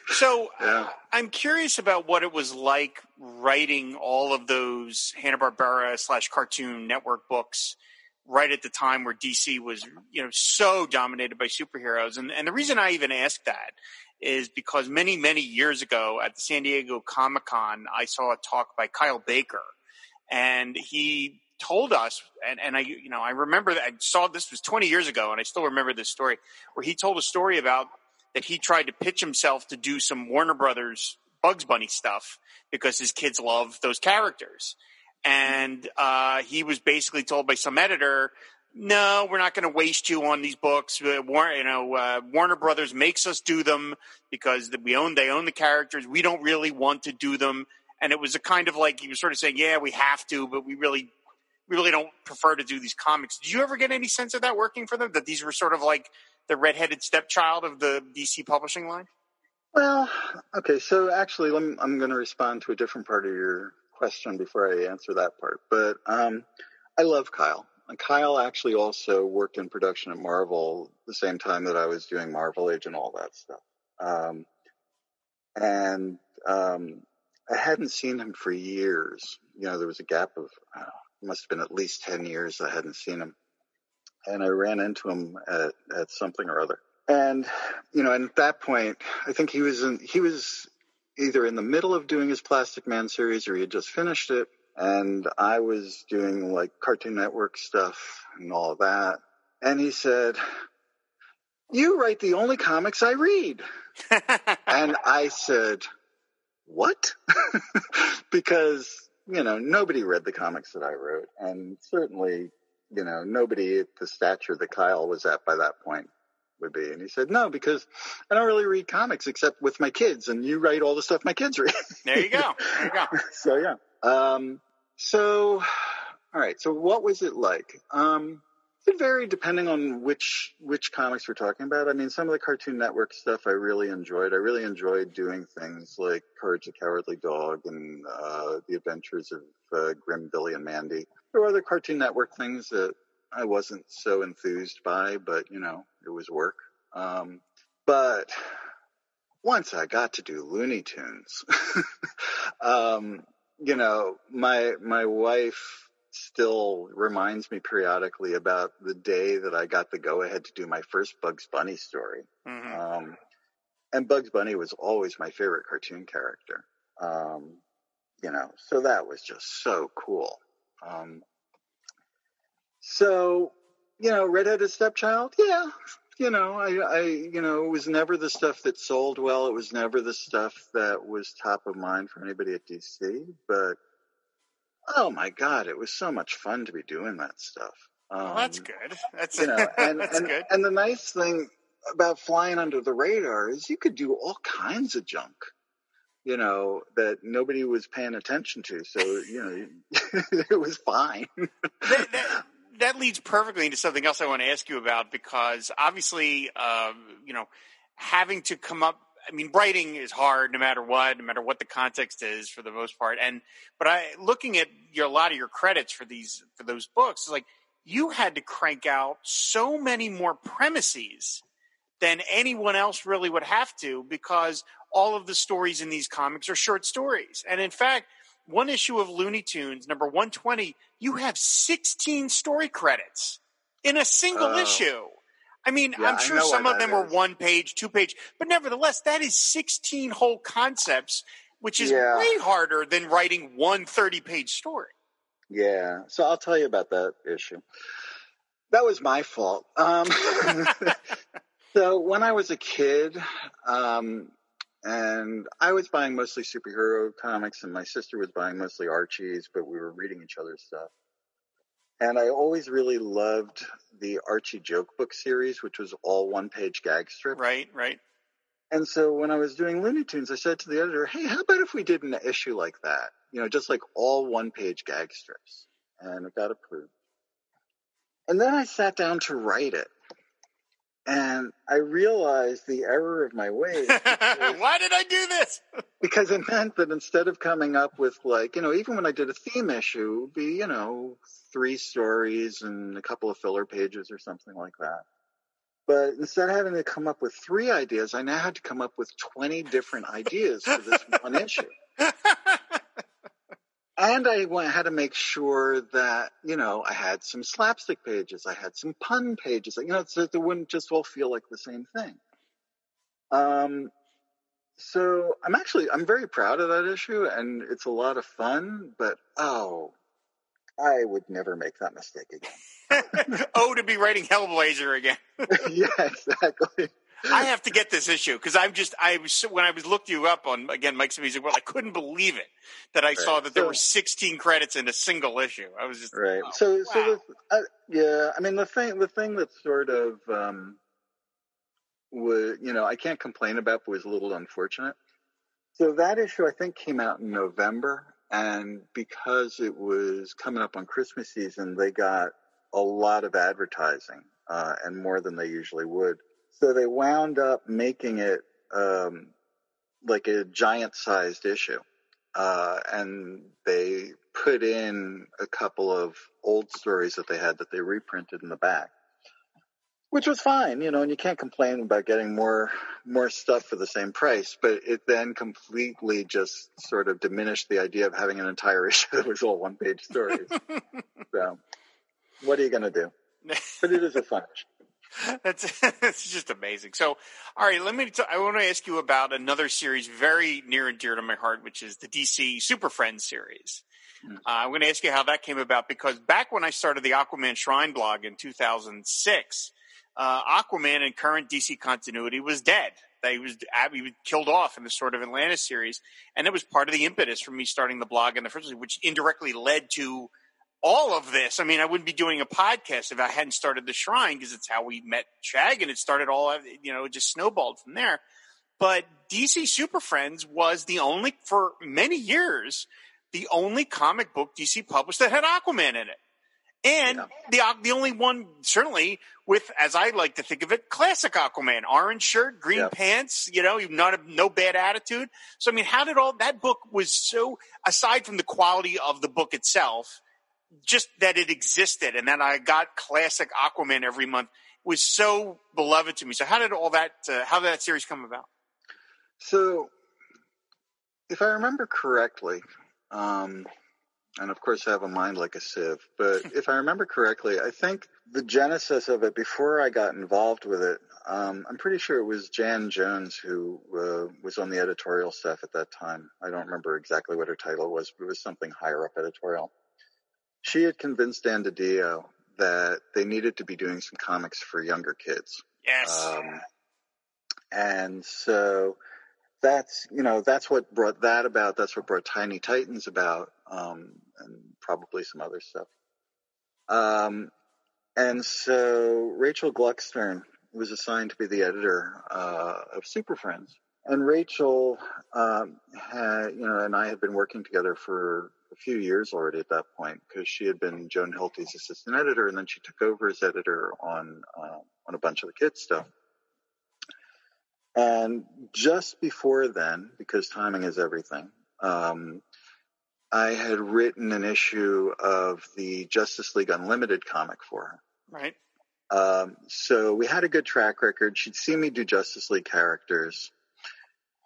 so
Yeah.
I'm curious about what it was like writing all of those Hanna Barbera slash Cartoon Network books right at the time where DC was you know so dominated by superheroes. And and the reason I even ask that is because many many years ago at the San Diego Comic Con I saw a talk by Kyle Baker, and he told us, and, and I, you know, I remember that I saw this was 20 years ago, and I still remember this story where he told a story about that he tried to pitch himself to do some Warner Brothers Bugs Bunny stuff because his kids love those characters, and uh, he was basically told by some editor. No, we're not going to waste you on these books. Uh, War, you know, uh, Warner Brothers makes us do them because we own they own the characters. We don't really want to do them, and it was a kind of like he was sort of saying, "Yeah, we have to, but we really we really don't prefer to do these comics. Did you ever get any sense of that working for them? That these were sort of like the redheaded stepchild of the DC publishing line?
Well, okay. So actually, me, I'm going to respond to a different part of your question before I answer that part. But um, I love Kyle. And Kyle actually also worked in production at Marvel the same time that I was doing Marvel Age and all that stuff. Um, and um, I hadn't seen him for years. You know, there was a gap of must have been at least ten years I hadn't seen him, and I ran into him at at something or other. And you know, and at that point, I think he was in he was either in the middle of doing his Plastic Man series or he had just finished it, and I was doing like Cartoon Network stuff and all that. And he said, "You write the only comics I read." and I said, "What?" because you know nobody read the comics that I wrote, and certainly you know nobody at the stature that Kyle was at by that point would be. And he said, "No, because I don't really read comics except with my kids, and you write all the stuff my kids read."
There you go. There you go.
so yeah. Um, so all right. So what was it like? Um, it varied depending on which which comics we're talking about. I mean, some of the Cartoon Network stuff I really enjoyed. I really enjoyed doing things like Courage the Cowardly Dog and uh, The Adventures of uh, Grim Billy and Mandy. There were other Cartoon Network things that I wasn't so enthused by, but you know, it was work. Um, but once I got to do Looney Tunes, um, you know, my my wife still reminds me periodically about the day that I got the go ahead to do my first Bugs Bunny story.
Mhm.
Um, and Bugs Bunny was always my favorite cartoon character. Um, you know, so that was just so cool. Um, so, you know, redheaded stepchild, yeah, you know, I, I, you know, it was never the stuff that sold well. It was never the stuff that was top of mind for anybody at DC. But oh my god, it was so much fun to be doing that stuff. Um,
Well, that's good. That's,
you know, and
that's
and,
good.
and the nice thing about flying under the radar is you could do all kinds of junk. You know that nobody was paying attention to, so you know it was fine.
that, that, that leads perfectly into something else I want to ask you about because obviously, um, you know, having to come up. I mean, writing is hard no matter what, no matter what the context is for the most part. And but I looking at your a lot of your credits for these for those books, it's like you had to crank out so many more premises than anyone else really would have to because all of the stories in these comics are short stories. And in fact, one issue of Looney Tunes, number 120, you have 16 story credits in a single
Oh.
issue. I mean,
Yeah,
I'm sure some of them
that
were one page, two page, but nevertheless, that is 16 whole concepts, which is
Yeah.
way harder than writing one 30 page story.
Yeah, so I'll tell you about that issue. That was my fault. Um, so when I was a kid, um, and I was buying mostly superhero comics, and my sister was buying mostly Archie's, but we were reading each other's stuff. And I always really loved the Archie joke book series, which was all one page gag strips.
Right, right.
And so when I was doing Looney Tunes, I said to the editor, "Hey, how about if we did an issue like that? You know, just like all one-page gag strips." and it got approved. And then I sat down to write it. And I realized the error of my ways
Why did I do this?
because it meant that instead of coming up with like, you know, even when I did a theme issue, it would be, you know, three stories and a couple of filler pages or something like that. But instead of having to come up with three ideas, I now had to come up with 20 different ideas for this one issue. And I went, had to make sure that, you know, I had some slapstick pages, I had some pun pages, you know, so it wouldn't just all feel like the same thing. Um, so I'm actually, I'm very proud of that issue and it's a lot of fun, but oh, I would never make that mistake again.
oh, to be writing Hellblazer again.
yeah, exactly.
I have to get this issue because I'm just I was when I was looked you up on again Mike's Amazing World, I couldn't believe it that I saw that there
So-
were 16 credits in a single issue. I was just
Right.
oh,
so,
wow.
so the, uh, yeah, I mean the thing, the thing that sort of, um, was, you know, I can't complain about, but was a little unfortunate. So that issue, I think, came out in November, and because it was coming up on Christmas season, they got a lot of advertising, uh, and more than they usually would. So they wound up making it um, like a giant-sized issue uh, and they put in a couple of old stories that they had that they reprinted in the back, which was fine, you know. And you can't complain about getting more more stuff for the same price, but it then completely just sort of diminished the idea of having an entire issue that was all one page stories. so, what are you going to do? But it is a fun issue.
That's it's just amazing. So, all right, let me. T- I want to ask you about another series very near and dear to my heart, which is the DC Super Friends series.
Hmm.
Uh, I'm going to ask you how that came about because back when I started the Aquaman Shrine blog in 2006, uh, Aquaman in current DC continuity was dead. They was he was killed off in the Sword of Atlantis series, and it was part of the impetus for me starting the blog in the first place, which indirectly led to all of this. I mean, I wouldn't be doing a podcast if I hadn't started the Shrine because it's how we met Shag, and it started all you know, it just snowballed from there. But DC Super Friends was the only for many years the only comic book DC published that had Aquaman in it. And
Yeah.
the uh, the only one certainly with, as I like to think of it, classic Aquaman, orange shirt, green
Yep.
pants, you know, not a, no bad attitude. So I mean, how did all that book was so aside from the quality of the book itself, just that it existed and that I got classic Aquaman every month was so beloved to me. So how did all that uh, how did that series come about?
So, if I remember correctly, um, and of course I have a mind like a sieve, but if I remember correctly, I think the genesis of it before I got involved with it, um, I'm pretty sure it was Jan Jones who uh, was on the editorial staff at that time. I don't remember exactly what her title was, but it was something higher up editorial. She had convinced Dan DiDio that they needed to be doing some comics for younger kids.
Yes.
Um, and so that's you know that's what brought that about. That's what brought Tiny Titans about, um, and probably some other stuff. Um, and so Rachel Gluckstern was assigned to be the editor uh, of Super Friends, and Rachel um, had you know and I had been working together for a few years already at that point because she had been Joan Hilty's assistant editor, and then she took over as editor on uh, on a bunch of the kids stuff. And just before then, because timing is everything, um, I had written an issue of the Justice League Unlimited comic for her.
right.
Um, so we had a good track record. She'd seen me do Justice League characters.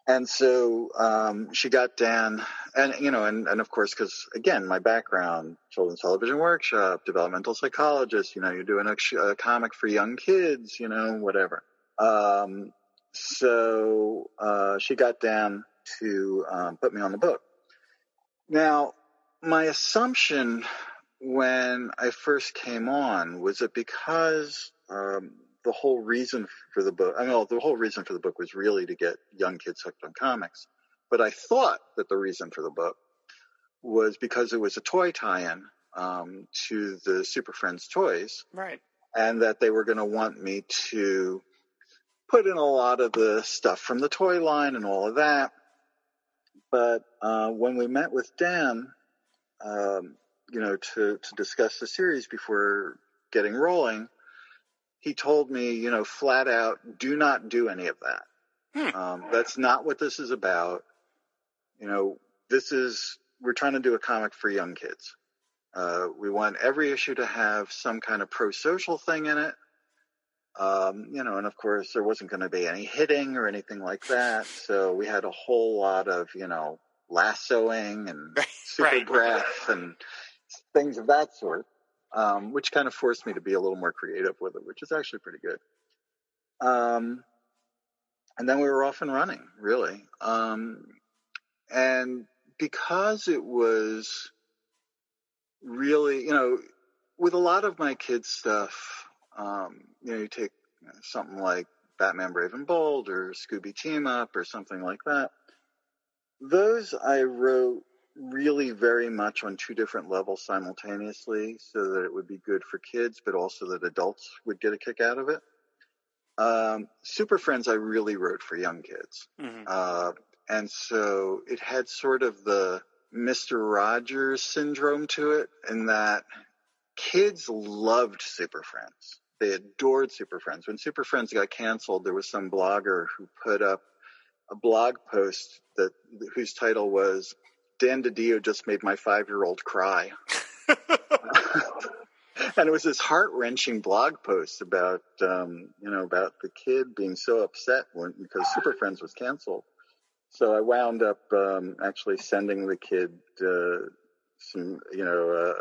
And so um, she got Dan, and you know, and, and of course, because again, my background, children's television workshop, developmental psychologist, you know, you're doing a, a comic for young kids, you know, whatever. Um, so uh, she got Dan to um, put me on the book. Now, my assumption when I first came on was that because um, the whole reason for the book, I mean, the whole reason for the book was really to get young kids hooked on comics. But I thought that the reason for the book was because it was a toy tie-in um, to the Super Friends toys,
Right.
and that they were going to want me to put in a lot of the stuff from the toy line and all of that. But uh, when we met with Dan, um, you know, to to discuss the series before getting rolling, he told me, you know, flat out, do not do any of that.
Hmm.
Um, that's not what this is about. You know, this is we're trying to do a comic for young kids. Uh, we want every issue to have some kind of pro-social thing in it. Um, you know, and of course there wasn't going to be any hitting or anything like that. So we had a whole lot of, you know, lassoing and super
Right.
breath and things of that sort, um, which kind of forced me to be a little more creative with it, which is actually pretty good. Um, and then we were off and running, really. Um, and because it was really, you know, with a lot of my kids' stuff, um, you know, you take something like Batman Brave and Bold or Scooby Team Up or something like that. Those I wrote really very much on two different levels simultaneously so that it would be good for kids, but also that adults would get a kick out of it. Um, Super Friends I really wrote for young kids.
Mhm.
Uh, and so it had sort of the Mr. Rogers syndrome to it in that kids loved Super Friends. They adored Super Friends. When Super Friends got canceled, there was some blogger who put up a blog post that whose title was Dan DiDio just made my five year old cry. and it was this heart wrenching blog post about um, you know about the kid being so upset when because Super Friends was canceled. So I wound up um, actually sending the kid uh, some you know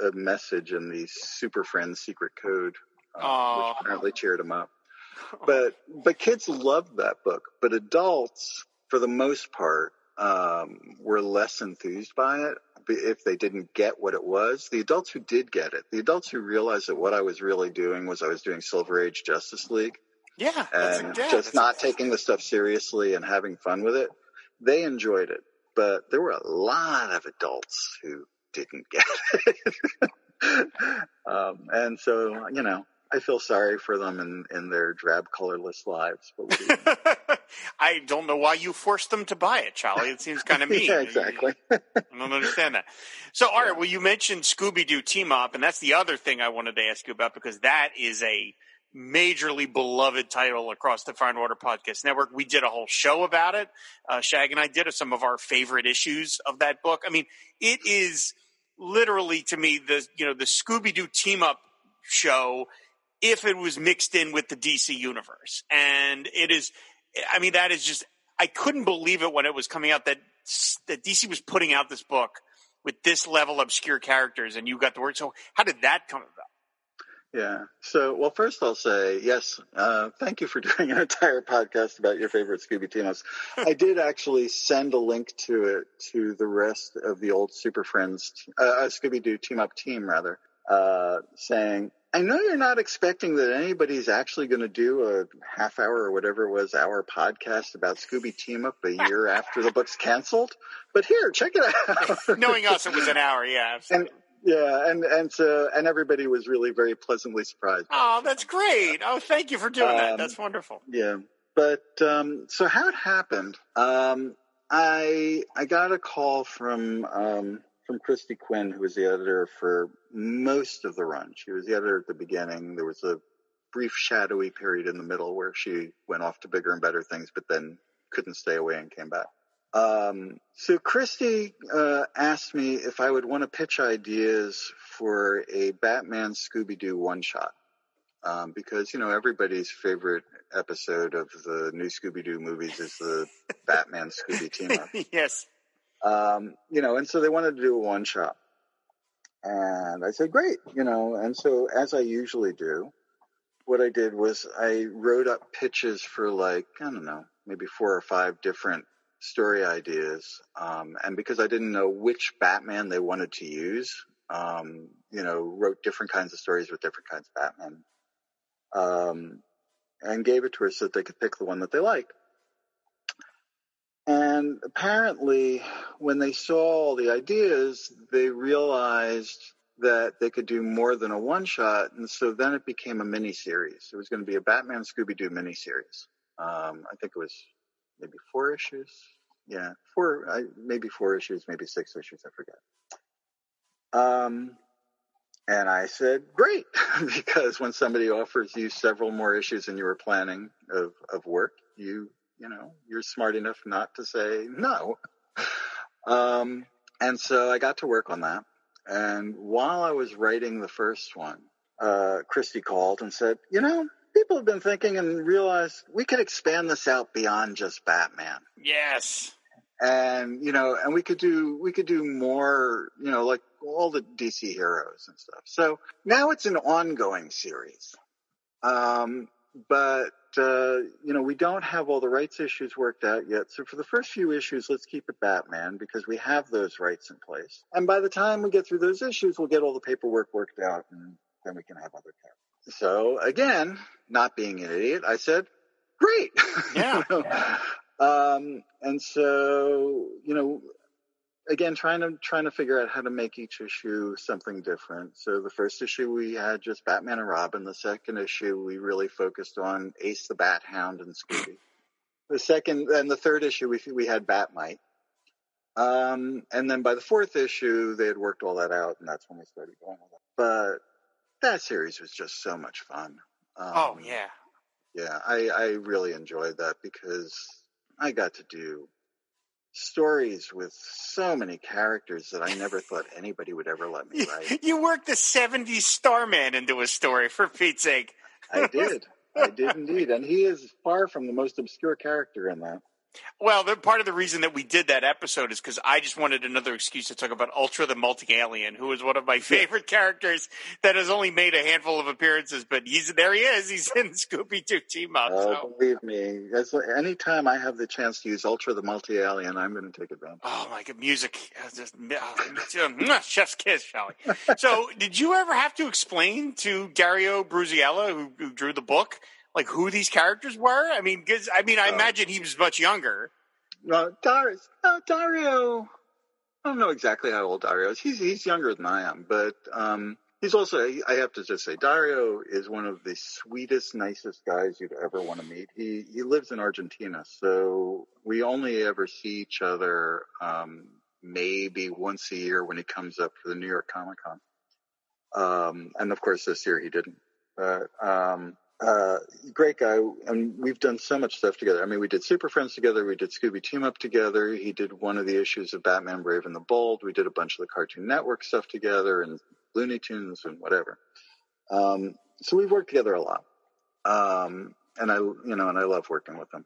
a, message in the Super Friends secret code, uh, which apparently cheered him up. But but kids loved that book, but adults for the most part um, were less enthused by it if they didn't get what it was. The adults who did get it, the adults who realized that what I was really doing was I was doing Silver Age Justice League
Yeah,
and
yeah,
just not taking the stuff seriously and having fun with it, they enjoyed it. But there were a lot of adults who didn't get it. um, and so, you know, I feel sorry for them in, in their drab, colorless lives. But what do you-
I don't know why you forced them to buy it, Sholly. It seems kind of mean.
yeah, exactly.
I don't understand that. So, all right, well, you mentioned Scooby Doo Team Up, and that's the other thing I wanted to ask you about because that is a majorly beloved title across the and Water Podcast Network. We did a whole show about it. Uh, Shag and I did some of our favorite issues of that book. I mean, it is literally to me the you know the Scooby Doo Team Up show if it was mixed in with the DC universe, and it is. I mean, that is just. I couldn't believe it when it was coming out that that DC was putting out this book with this level of obscure characters, and you got the word. So, how did that come about?
Yeah. So, well, first I'll say yes. Uh, thank you for doing an entire podcast about your favorite Scooby Team-ups. I did actually send a link to it to the rest of the old Super Friends, uh, uh, Scooby Doo Team Up team, rather, uh, saying, I know you're not expecting that anybody's actually going to do a half hour or whatever it was, hour podcast about Scooby Team Up a year after the book's canceled, but here, check it out.
Knowing us, it was an hour. Yeah, absolutely.
yeah, and and so and everybody was really very pleasantly surprised.
Oh, that's great. Oh, thank you for doing that.
Um,
That's wonderful.
Yeah, but um, so how it happened? Um, I I got a call from um, from Kristy Quinn, who was the editor for most of the run. She was the editor at the beginning. There was a brief shadowy period in the middle where she went off to bigger and better things, but then couldn't stay away and came back. Um, so Christy uh, asked me if I would want to pitch ideas for a Batman Scooby Doo one shot um, because you know everybody's favorite episode of the new Scooby Doo movies is the Batman Scooby team up.
yes.
Um, you know, and so they wanted to do a one shot, and I said, "Great," you know. And so, as I usually do, what I did was I wrote up pitches for like I don't know, maybe four or five different story ideas, um, and because I didn't know which Batman they wanted to use, um, you know, wrote different kinds of stories with different kinds of Batman um, and gave it to her so that they could pick the one that they liked. And apparently, when they saw all the ideas, they realized that they could do more than a one shot, and so then it became a mini series. It was going to be a Batman Scooby Doo mini series. Um, I think it was maybe four issues. Yeah, four, I, maybe four issues, maybe six issues. I forget. Um, and I said, great, because when somebody offers you several more issues than you were planning of, of work, you, you know, you're smart enough not to say no. Um, and so I got to work on that. And while I was writing the first one, uh, Kristy called and said, you know, people have been thinking and realized we could expand this out beyond just Batman
Yes.
and you know and we could do we could do more you know like all the dc heroes and stuff so now it's an ongoing series um but uh you know we don't have all the rights issues worked out yet so for the first few issues let's keep it batman because we have those rights in place and by the time we get through those issues we'll get all the paperwork worked out and then we can have other characters so again not being an idiot i said great
Yeah.
You know? um and so you know again trying to trying to figure out how to make each issue something different. So the first issue we had just batman and robin. The second issue we really focused on ace the bat hound and scooby. The second and the third issue we we had Bat-Mite. Um and then by the fourth issue they had worked all that out and that's when we started going with it. But that series was just so much fun. Um,
Oh yeah.
yeah, I, I really enjoyed that because I got to do stories with so many characters that I never thought anybody would ever let me write.
You worked the '70s Starman into a story for Pete's sake.
I did. I did indeed. And he is far from the most obscure character in that.
Well, the, part of the reason that we did that episode is because I just wanted another excuse to talk about Ultra the Multi Alien, who is one of my favorite characters that has only made a handful of appearances, but he's there. He is. He's in Scooby Doo team up.
Oh,
so.
believe me, as, anytime I have the chance to use Ultra the Multi Alien, I'm going to take advantage.
Oh my god, music! uh, Just, uh, chef's kiss, shall we? So, did you ever have to explain to Dario Brizuela, who, who drew the book, like who these characters were? I mean, because I mean, I
Oh.
imagine he was much younger.
No, Dar- no, Dario. I don't know exactly how old Dario is. He's he's younger than I am, but um, he's also. I have to just say, Dario is one of the sweetest, nicest guys you'd ever want to meet. He he lives in Argentina, so we only ever see each other um, maybe once a year when he comes up for the New York Comic Con. Um, and of course, this year he didn't. But um, uh, great guy, and we've done so much stuff together. I mean, we did Super Friends together, we did Scooby Team Up together. He did one of the issues of Batman Brave and the Bold. We did a bunch of the Cartoon Network stuff together, and Looney Tunes and whatever. Um, so we've worked together a lot, um, and I, you know, and I love working with him.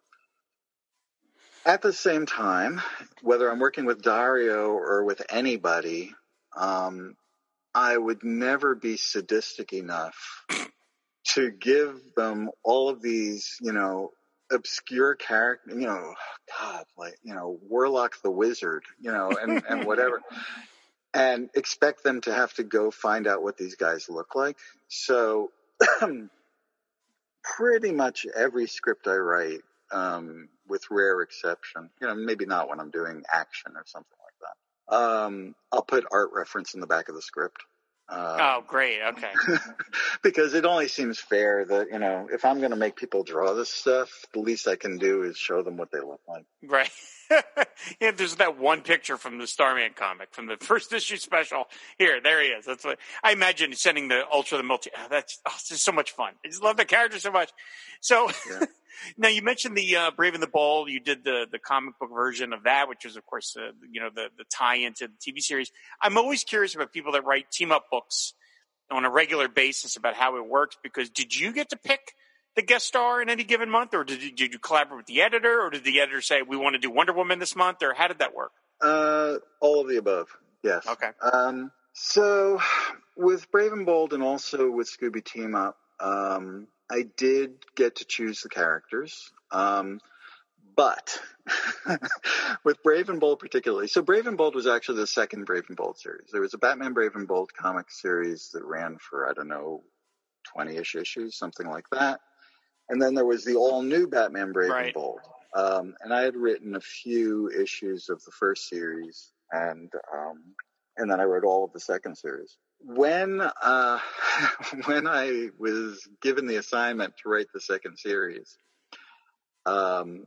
At the same time, whether I'm working with Dario or with anybody, um, I would never be sadistic enough to give them all of these, you know, obscure character, you know, God, like, you know, Warlock the Wizard, you know, and, and whatever, and expect them to have to go find out what these guys look like. So pretty much every script I write, um, with rare exception, you know, maybe not when I'm doing action or something like that. Um, I'll put art reference in the back of the script. Um,
Oh, great. Okay.
because it only seems fair that you know if I'm going to make people draw this stuff, the least I can do is show them what they look like.
Right. yeah, there's that one picture from the Starman comic from the first issue special. Here, there he is. That's what I imagine sending the Ultra the Multi. Oh, that's oh, so much fun. I just love the character so much. So
Yeah.
now you mentioned the uh, Brave and the Bold. You did the the comic book version of that, which is of course uh, you know the the tie into the TV series. I'm always curious about people that write team up books on a regular basis about how it works. Because did you get to pick? The guest star in any given month, or did you, did you collaborate with the editor, or did the editor say we want to do Wonder Woman this month, or how did that work?
Uh, all of the above. Yes.
Okay.
Um, so with Brave and Bold and also with Scooby Team Up, um, I did get to choose the characters. Um, but with Brave and Bold particularly, so Brave and Bold was actually the second Brave and Bold series. There was a Batman Brave and Bold comic series that ran for, I don't know, 20-ish issues, something like that. And then there was the all new Batman Brave
Right.
and Bold. Um, and I had written a few issues of the first series and, um, and then I wrote all of the second series. When, uh, when I was given the assignment to write the second series, um,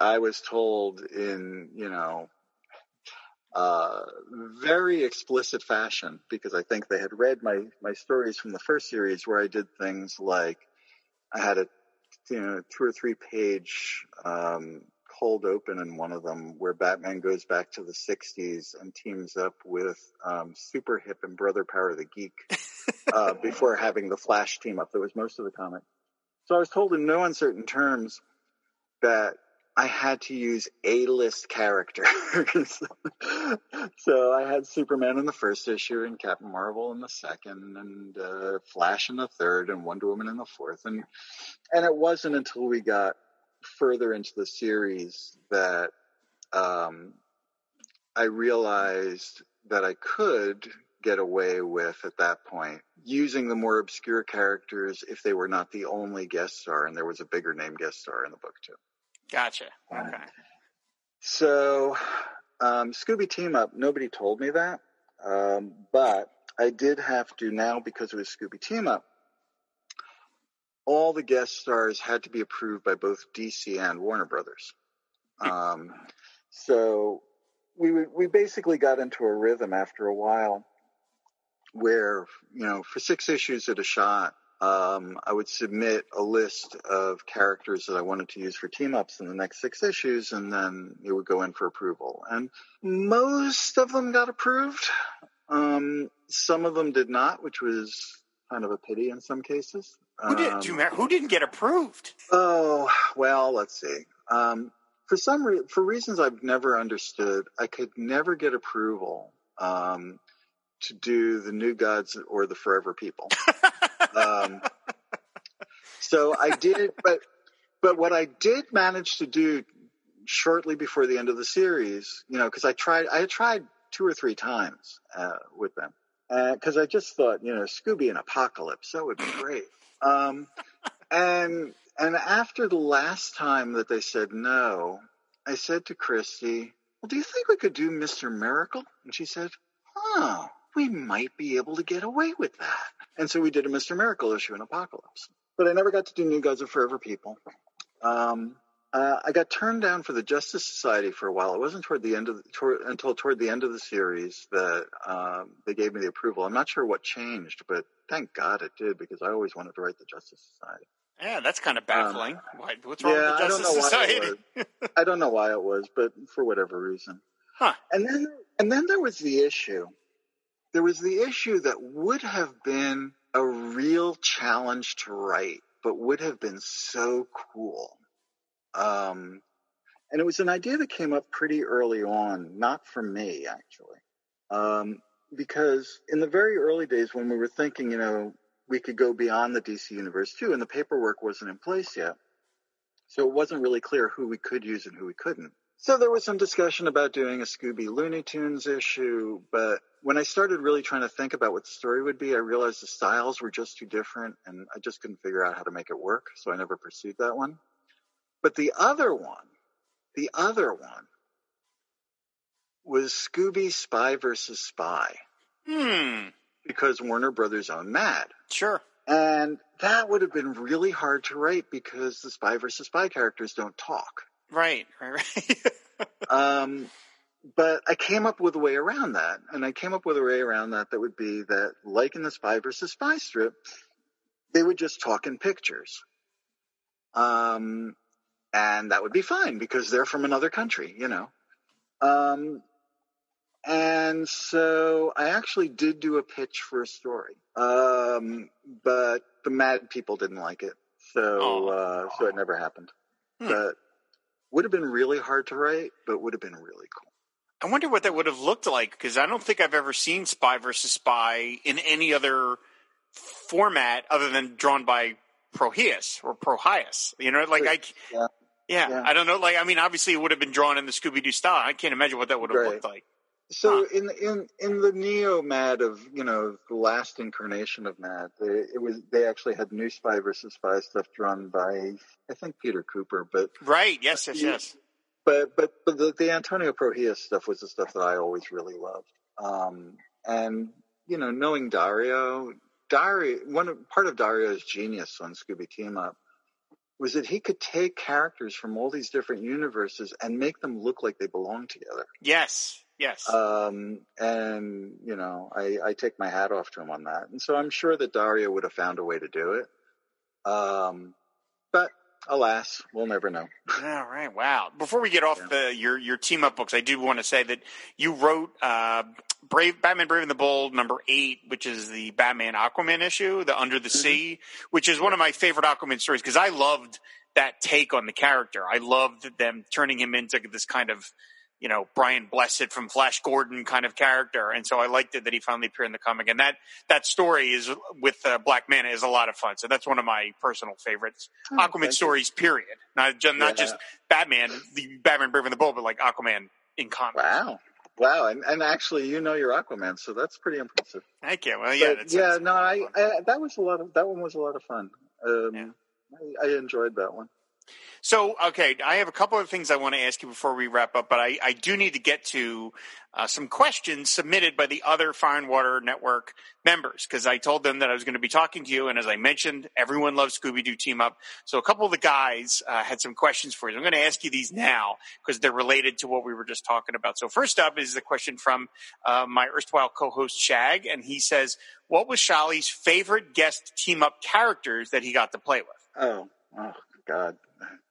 I was told in, you know, uh, very explicit fashion because I think they had read my my stories from the first series where I did things like I had a you know two or three page um, cold open in one of them where Batman goes back to the 60s and teams up with um, Super Hip and Brother Power the Geek uh, before having the Flash team up. That was most of the comic. So I was told in no uncertain terms that I had to use A-list characters. so I had Superman in the first issue and Captain Marvel in the second and uh, Flash in the third and Wonder Woman in the fourth. And, and it wasn't until we got further into the series that um, I realized that I could get away with at that point using the more obscure characters if they were not the only guest star and there was a bigger name guest star in the book too.
Gotcha. Okay.
So, um, Scooby Team Up, nobody told me that. Um, but I did have to now because it was Scooby Team Up. All the guest stars had to be approved by both DC and Warner Brothers. Um, so we we basically got into a rhythm after a while, where you know for six issues at a shot, um, I would submit a list of characters that I wanted to use for team ups in the next six issues, and then it would go in for approval. And most of them got approved. Um, some of them did not, which was kind of a pity in some cases.
Who did?
Um,
do you remember, who didn't get approved?
Oh well, let's see. Um, for some re- for reasons I've never understood, I could never get approval um, to do the New Gods or the Forever People. um, so I did, but but what I did manage to do shortly before the end of the series, you know, because I tried, I had tried two or three times uh, with them, because I just thought, you know, Scooby and Apokolips, that would be great. Um, and and after the last time that they said no, I said to Kristy, "Well, do you think we could do Mister Miracle?" And she said, "Oh, we might be able to get away with that." And so we did a Mister Miracle issue in Apokolips. But I never got to do New Gods of Forever People. Um, uh, I got turned down for the Justice Society for a while. It wasn't toward the end of the, toward, until toward the end of the series that um, they gave me the approval. I'm not sure what changed, but thank God it did because I always wanted to write the Justice Society.
Yeah, that's kind of baffling. Why, what's wrong
Um, yeah,
with the
I
Justice
know
Society?
I don't know why it was, but for whatever reason.
Huh.
And then, and then there was the issue. There was the issue that would have been a real challenge to write, but would have been so cool. Um, and it was an idea that came up pretty early on, not from me actually. Um, because in the very early days when we were thinking, you know, we could go beyond the DC universe too, and the paperwork wasn't in place yet. So it wasn't really clear who we could use and who we couldn't. So there was some discussion about doing a Scooby Looney Tunes issue, but when I started really trying to think about what the story would be, I realized the styles were just too different and I just couldn't figure out how to make it work, so I never pursued that one. But the other one, the other one was Scooby Spy versus Spy
Hmm.
because Warner Brothers owned Mad.
Sure.
And that would have been really hard to write because the Spy versus Spy characters don't talk.
Right. Right. Right.
Um, but I came up with a way around that, and I came up with a way around that that would be that, like in the Spy versus Spy strip, they would just talk in pictures. Um, and that would be fine because they're from another country, you know. Um, and so I actually did do a pitch for a story, um, but the Mad people didn't like it, so uh, so it never happened.
Hmm.
But would have been really hard to write, but would have been really cool.
I wonder what that would have looked like because I don't think I've ever seen Spy versus Spy in any other format other than drawn by Prohias or Prohias. You know, like I,
Yeah.
yeah,
Yeah.
I don't know. Like, I mean, obviously it would have been drawn in the Scooby Doo style. I can't imagine what that would have
Right.
looked like.
So in in in the Neo Mad of you know the last incarnation of Mad, they, it was they actually had new Spy versus Spy stuff drawn by I think Peter Kuper, but
Right? Yes. Yes. Yes.
But but but the, the Antonio Prohias stuff was the stuff that I always really loved. Um, and you know, knowing Dario, Dario, one part of Dario's genius on Scooby Team Up was that he could take characters from all these different universes and make them look like they belong together.
Yes. Yes.
Um, and you know, I, I take my hat off to him on that. And so I'm sure that Dario would have found a way to do it. Um, but alas, we'll never know.
All right. Wow. Before we get off
Yeah.
the, your your team up books, I do want to say that you wrote uh, Brave Batman Brave and the Bold number eight, which is the Batman Aquaman issue, the Under the
Mm-hmm.
Sea, which is one of my favorite Aquaman stories because I loved that take on the character. I loved them turning him into this kind of you know Brian Blessed from Flash Gordon kind of character, and so I liked it that he finally appeared in the comic. And that that story is with uh, Black Manta is a lot of fun. So that's one of my personal favorites. Aquaman
Oh, you.
stories, period. Not just, not
Yeah.
just Batman, the Batman Brave and the Bold, but like Aquaman in comics.
Wow. Wow. And, and actually, you know your Aquaman, so that's pretty impressive.
Thank you. Well, yeah,
But, yeah, no, I. I, that was a lot of, that one was a lot of fun. Um,
Yeah.
I, I enjoyed that one.
So, okay, I have a couple of things I want to ask you before we wrap up, but I, I do need to get to uh, some questions submitted by the other Fire and Water Network members because I told them that I was going to be talking to you, and as I mentioned, everyone loves Scooby Doo Team Up. So, a couple of the guys uh, had some questions for you. I'm going to ask you these now because they're related to what we were just talking about. So, first up is the question from uh, my erstwhile co-host Shag, and he says, "What was Sholly's favorite guest team up characters that he got to play with?"
Oh, oh God,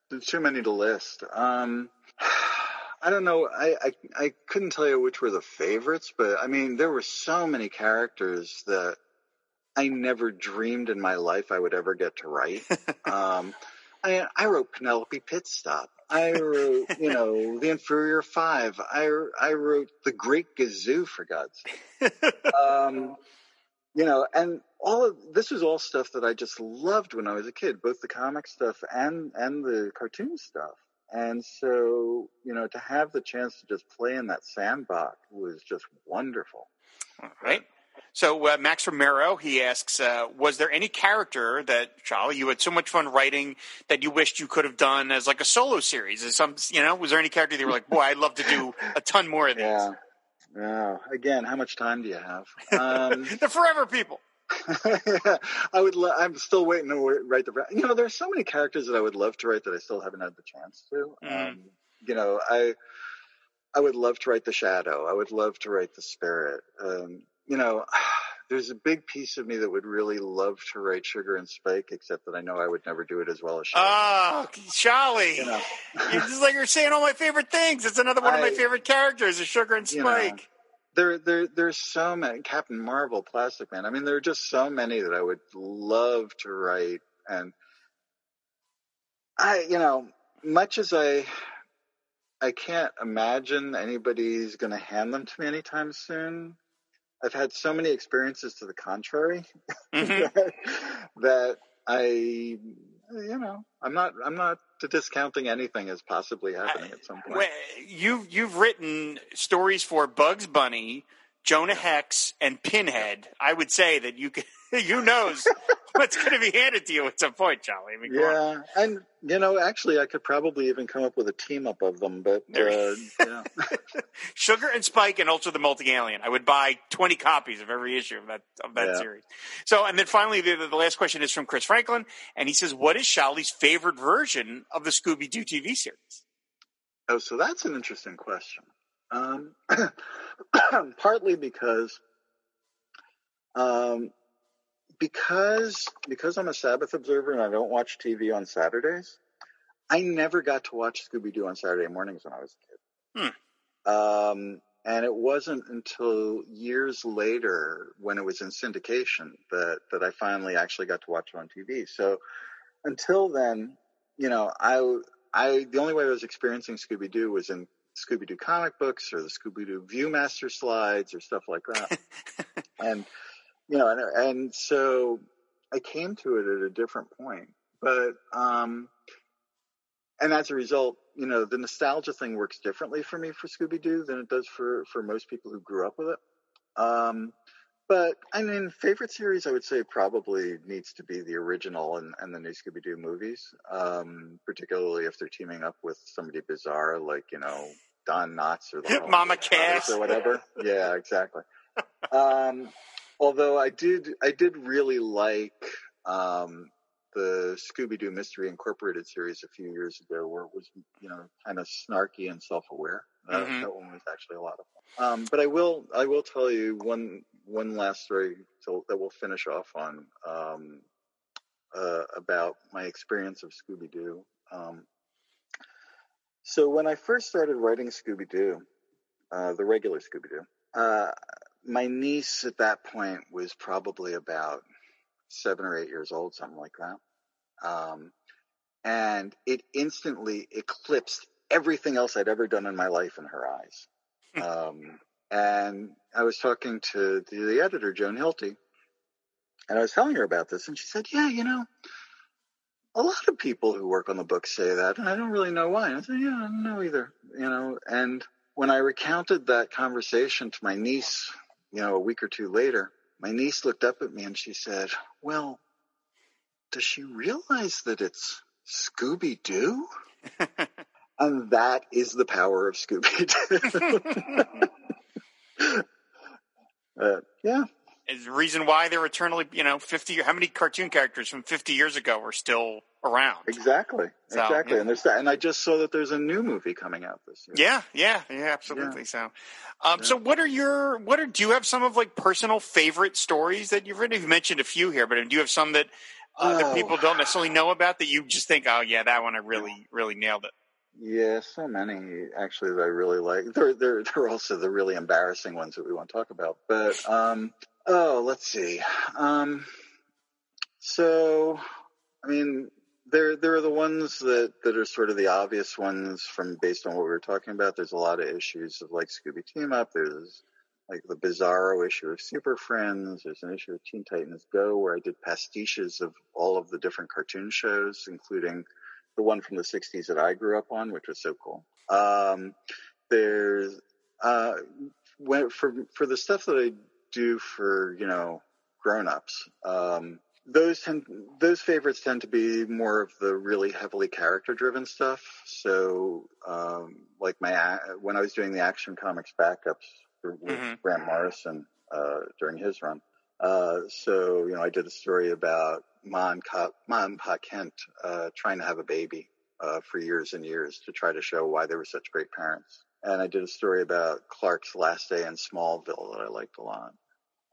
there's too many to list. Um, I don't know. I, I I couldn't tell you which were the favorites, but I mean, there were so many characters that I never dreamed in my life I would ever get to write. um, I I wrote Penelope Pitstop. I wrote, you know, the Inferior Five. I I wrote the Great Gazoo for God's sake. um, you know, and all of this was all stuff that I just loved when I was a kid, both the comic stuff and and the cartoon stuff. And so, you know, to have the chance to just play in that sandbox was just wonderful.
All right. So uh, Max Romero he asks, uh, was there any character that Sholly you had so much fun writing that you wished you could have done as like a solo series? Is some you know was there any character that you were like, boy, I'd love to do a ton more of these?
Yeah. Yeah. Again, how much time do you have? Um,
the Forever People.
I would. Lo- I'm still waiting to write the. You know, there's so many characters that I would love to write that I still haven't had the chance to.
Mhm.
Um, you know, I. I would love to write the shadow. I would love to write the spirit. Um, you know, there's a big piece of me that would really love to write Sugar and Spike, except that I know I would never do it as well as Sugar.
Oh, Sholly.
you know,
It's just like you're saying all my favorite things. It's another one of my favorite characters, is Sugar and
You know,
Spike.
there, there, there's so many. Captain Marvel, Plastic Man. I mean, there are just so many that I would love to write, and I, you know, much as I, I can't imagine anybody's going to hand them to me anytime soon. I've had so many experiences to the contrary
Mhm.
that, that I, you know, I'm not, I'm not discounting anything as possibly happening at some point.
Well, you you've written stories for Bugs Bunny, Jonah Hex, and Pinhead. I would say that you can, you knows what's going to be handed to you at some point, Sholly. I mean.
Yeah, and you know, actually, I could probably even come up with a team up of them, but uh, yeah.
Sugar and Spike and Ultra the Multi Alien. I would buy twenty copies of every issue of that of that
Yeah.
series. So, and then finally, the, the last question is from Chris Franklin, and he says, "What is Sholly's favorite version of the Scooby Doo TV series?"
Oh, so that's an interesting question. Um, partly because, um, because because I'm a Sabbath observer and I don't watch TV on Saturdays. I never got to watch Scooby Doo on Saturday mornings when I was a kid. Um, and it wasn't until years later when it was in syndication that, that I finally actually got to watch it on TV. So until then, you know, I, I, the only way I was experiencing Scooby Doo was in Scooby Doo comic books or the Scooby Doo Viewmaster slides or stuff like that. and, you know, and, and so I came to it at a different point, but, um, and as a result, you know, the nostalgia thing works differently for me for Scooby Doo than it does for, for most people who grew up with it. Um, but I mean, favorite series, I would say probably needs to be the original and, and the new Scooby Doo movies, um, particularly if they're teaming up with somebody bizarre like, you know, Don Knotts or the
Mama Cass.
or whatever. yeah, exactly. Um, although I did, I did really like, um, the Scooby Doo Mystery Incorporated series a few years ago, where it was, you know, kind of snarky and self aware. Uh,
Mhm.
That one was actually a lot of fun. Um, but I will I will tell you one one last story to, that we'll finish off on um, uh, about my experience of Scooby Doo. Um, so when I first started writing Scooby Doo, uh, the regular Scooby Doo, uh, my niece at that point was probably about seven or eight years old, something like that. Um, and it instantly eclipsed everything else I'd ever done in my life in her eyes. um, and I was talking to the, the editor, Joan Hilty, and I was telling her about this, and she said, "Yeah, you know, a lot of people who work on the book say that, and I don't really know why." And I said, "Yeah, I don't know either." You know, and when I recounted that conversation to my niece, you know, a week or two later, my niece looked up at me and she said, "Well, does she realize that it's Scooby Doo?" and that is the power of Scooby Doo. uh, yeah,
Is the reason why they're eternally, you know, 50, how many cartoon characters from 50 years ago are still around?
exactly,
So,
exactly.
yeah.
And there's that. And I just saw that there's a new movie coming out this year.
Yeah, yeah, yeah, absolutely. So, um, so what are your what are do you have some of like personal favorite stories that you've written? You've mentioned a few here, but do you have some that uh, that
Oh.
people don't necessarily know about that you just think, oh yeah, that one I really really nailed it.
Yeah, so many actually that I really like. There, there, there are also the really embarrassing ones that we want to talk about. But um, oh, let's see. Um, so, I mean, there, there are the ones that that are sort of the obvious ones from based on what we were talking about. There's a lot of issues of like Scooby Team Up. There's like the Bizarro issue of Super Friends. There's an issue of Teen Titans Go where I did pastiches of all of the different cartoon shows, including the one from the 60s that I grew up on, which was so cool. Um, there's, uh, when, for, for the stuff that I do for, you know, grown-ups, um, those tend, those favorites tend to be more of the really heavily character driven stuff. So, um, like my, when I was doing the action comics backups for, with
Mhm.
Grant Morrison, uh, during his run, uh, so, you know, I did a story about Ma and, Ka- Ma and Pa Kent uh, trying to have a baby uh, for years and years to try to show why they were such great parents. And I did a story about Clark's last day in Smallville that I liked a lot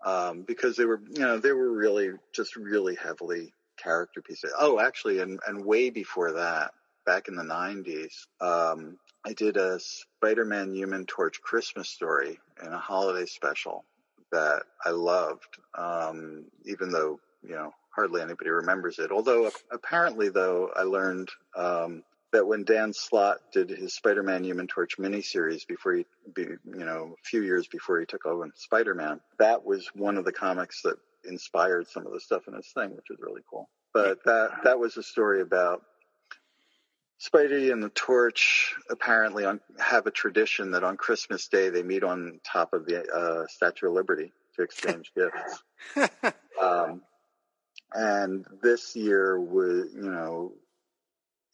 um, because they were, you know, they were really just really heavily character pieces. Oh, actually, and, and way before that, back in the 90s, um, I did a Spider-Man Human Torch Christmas story in a holiday special that I loved, um, even though, you know, hardly anybody remembers it. Although apparently, though, I learned um, that when Dan Slott did his Spider-Man Human Torch miniseries before he, be, you know, a few years before he took over Spider-Man, that was one of the comics that inspired some of the stuff in his thing, which was really cool. But that that was a story about Spidey and the Torch apparently on, have a tradition that on Christmas Day they meet on top of the uh, Statue of Liberty to exchange gifts. Um, and this year was, you know,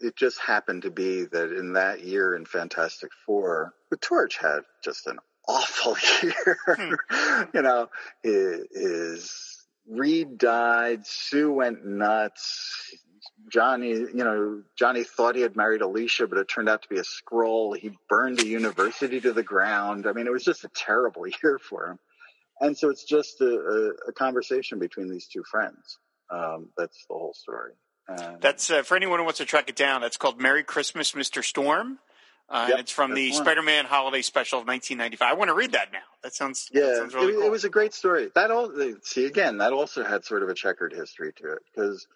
it just happened to be that in that year in Fantastic Four, the Torch had just an awful year. you know, his, his Reed died, Sue went nuts. Johnny, you know, Johnny thought he had married Alicia, but it turned out to be a Skrull. He burned the university to the ground. I mean, it was just a terrible year for him. And so it's just a, a, a conversation between these two friends. Um, that's the whole story. And
That's uh, for anyone who wants to track it down. That's called Merry Christmas, Mr. Storm. Uh,
Yep,
and it's from the
one.
Spider-Man Holiday Special of 1995. I want to read that now. That sounds that
Yeah,
sounds really
it,
cool.
it was a great story. That all see again. That also had sort of a checkered history to it because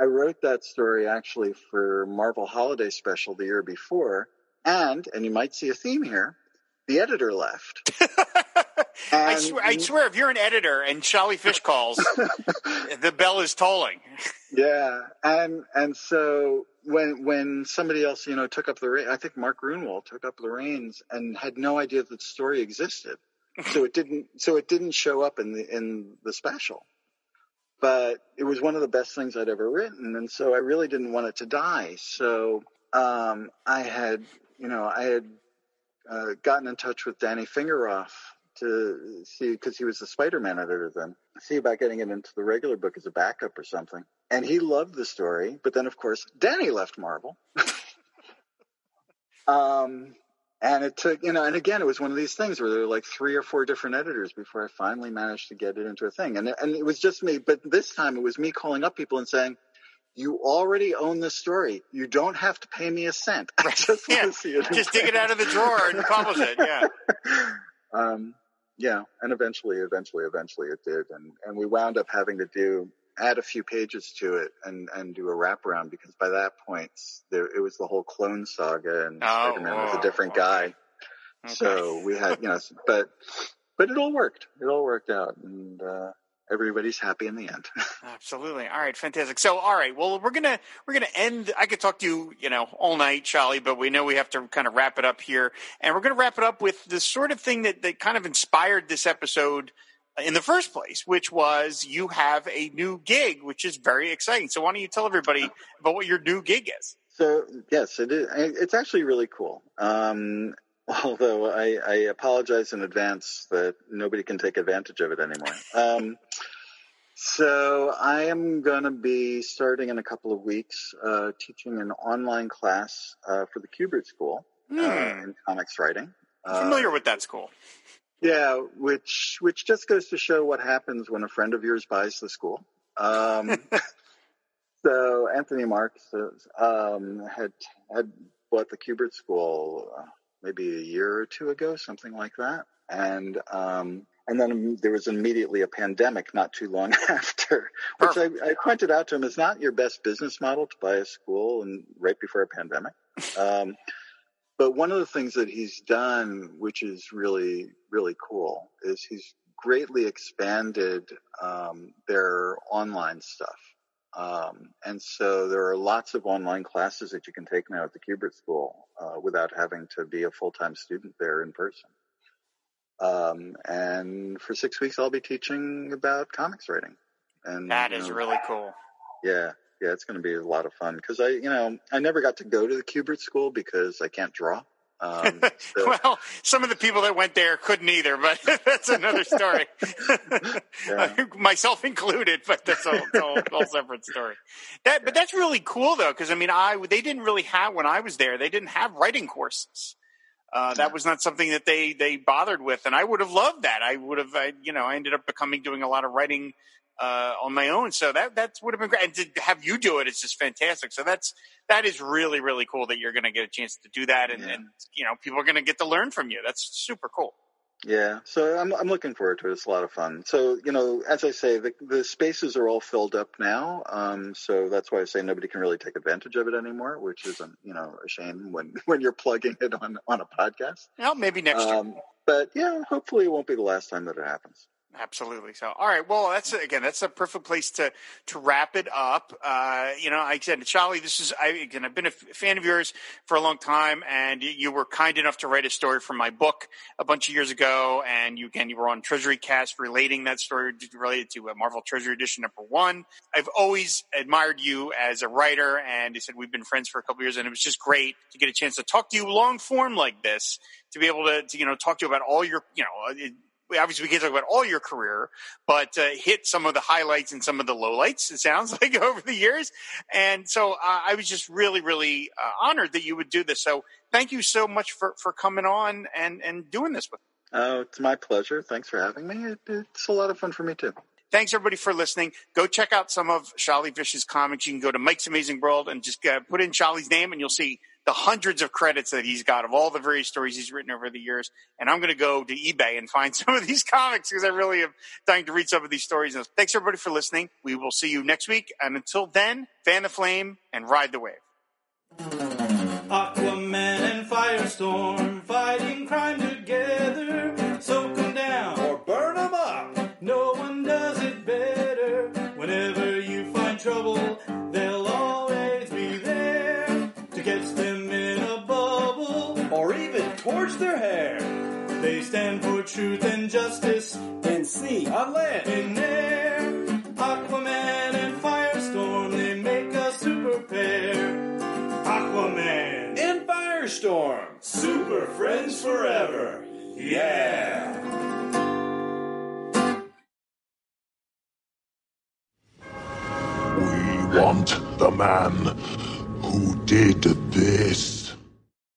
I wrote that story actually for Marvel Holiday Special the year before, and and you might see a theme here. The editor left.
I, swear, I swear, if you're an editor and Sholly Fisch calls, the bell is tolling.
Yeah, and and so when when somebody else you know took up the reins, I think Mark Gruenwald took up the reins and had no idea that the story existed, so it didn't so it didn't show up in the in the special. But it was one of the best things I'd ever written, and so I really didn't want it to die. So um, I had you know I had uh, gotten in touch with Danny Fingeroth to see because he was the Spider-Man editor then. See about getting it into the regular book as a backup or something. And he loved the story, but then of course Danny left Marvel. um, and it took, you know, and again, it was one of these things where there were like three or four different editors before I finally managed to get it into a thing. And, and it was just me, but this time it was me calling up people and saying, you already own this story. You don't have to pay me a cent. I just
Yeah.
want to see it.
Just dig it out of the drawer and publish it. Yeah.
um, yeah, and eventually, eventually, eventually it did, and and we wound up having to do add a few pages to it and and do a wraparound because by that point there it was the whole clone saga and
Oh,
Spider-Man was a different
okay.
guy,
Okay.
so we had you know, but but it all worked. It all worked out, and uh, everybody's happy in the end.
Absolutely. All right, fantastic. So, all right, well, we're gonna we're gonna end. I could talk to you, you know, all night, Sholly, but we know we have to kind of wrap it up here, and we're gonna wrap it up with the sort of thing that that kind of inspired this episode in the first place, which was you have a new gig, which is very exciting. So, why don't you tell everybody about what your new gig is?
So yes, it is. It's actually really cool. Um, although I, I apologize in advance that nobody can take advantage of it anymore. Um, so I am going to be starting in a couple of weeks uh, teaching an online class uh, for the Kubert School uh,
Hmm.
in comics writing. Uh,
Familiar with that school?
yeah, which which just goes to show what happens when a friend of yours buys the school. Um, so Anthony Marks um, had had bought the Kubert School uh, maybe a year or two ago, something like that, and um, and then there was immediately a pandemic not too long after, which I, I pointed out to him is not your best business model to buy a school and right before a pandemic. Um, but one of the things that he's done, which is really, really cool, is he's greatly expanded um, their online stuff. Um, and so there are lots of online classes that you can take now at the Kubert School uh, without having to be a full-time student there in person. Um, and for six weeks, I'll be teaching about comics writing. And
that is
know,
really cool.
yeah, yeah, it's going to be a lot of fun because I, you know, I never got to go to the Kubert School because I can't draw. Um, so-
well, some of the people that went there couldn't either, but that's another story.
Yeah.
Myself included, but that's a whole, whole separate story. That, but that's really cool though, because I mean, I they didn't really have when I was there. They didn't have writing courses. Uh, that was not something that they they bothered with, and I would have loved that. I would have, I, you know, I ended up becoming doing a lot of writing uh, on my own, so that that would have been great. And to have you do it, it is just fantastic. So that's that is really really cool that you're going to get a chance to do that, and,
Yeah.
and you know, people are going to get to learn from you. That's super cool.
Yeah, so I'm I'm looking forward to it. It's a lot of fun. So you know, as I say, the the spaces are all filled up now. Um, so that's why I say nobody can really take advantage of it anymore, which isn't you know a shame when when you're plugging it on on a podcast.
Well, maybe next year.
Um, but yeah, hopefully it won't be the last time that it happens.
Absolutely. So, all right. Well, that's again, that's a perfect place to to wrap it up. Uh, you know, I said, Sholly, this is I again, I've been a fan of yours for a long time, and you, were kind enough to write a story for my book a bunch of years ago, and you again, you were on Treasury Cast relating that story related to uh, Marvel Treasury Edition number one. I've always admired you as a writer, and I said we've been friends for a couple years, and it was just great to get a chance to talk to you long form like this, to be able to, to you know talk to you about all your you know. Obviously we can't talk about all your career, but uh, hit some of the highlights and some of the lowlights. It sounds like over the years, and so uh, I was just really, really uh, honored that you would do this. So thank you so much for for coming on and and doing this with. me.
Oh, it's my pleasure. Thanks for having me. It, it's a lot of fun for me too.
Thanks everybody for listening. Go check out some of Sholly Fisch's comics. You can go to Mike's Amazing World and just uh, put in Sholly's name, and you'll see the hundreds of credits that he's got of all the various stories he's written over the years. And I'm going to go to eBay and find some of these comics because I really am dying to read some of these stories. Thanks everybody for listening. We will see you next week. And until then, fan the flame and ride the wave.
Aquaman and Firestorm fighting crime together. Soak 'em down or burn 'em up. No one does it better. Whenever you find trouble, torch their hair. They stand for truth and justice in sea, on land, in air. Aquaman and Firestorm, they make a super pair. Aquaman and Firestorm. Super friends forever. Yeah.
We want the man who did this.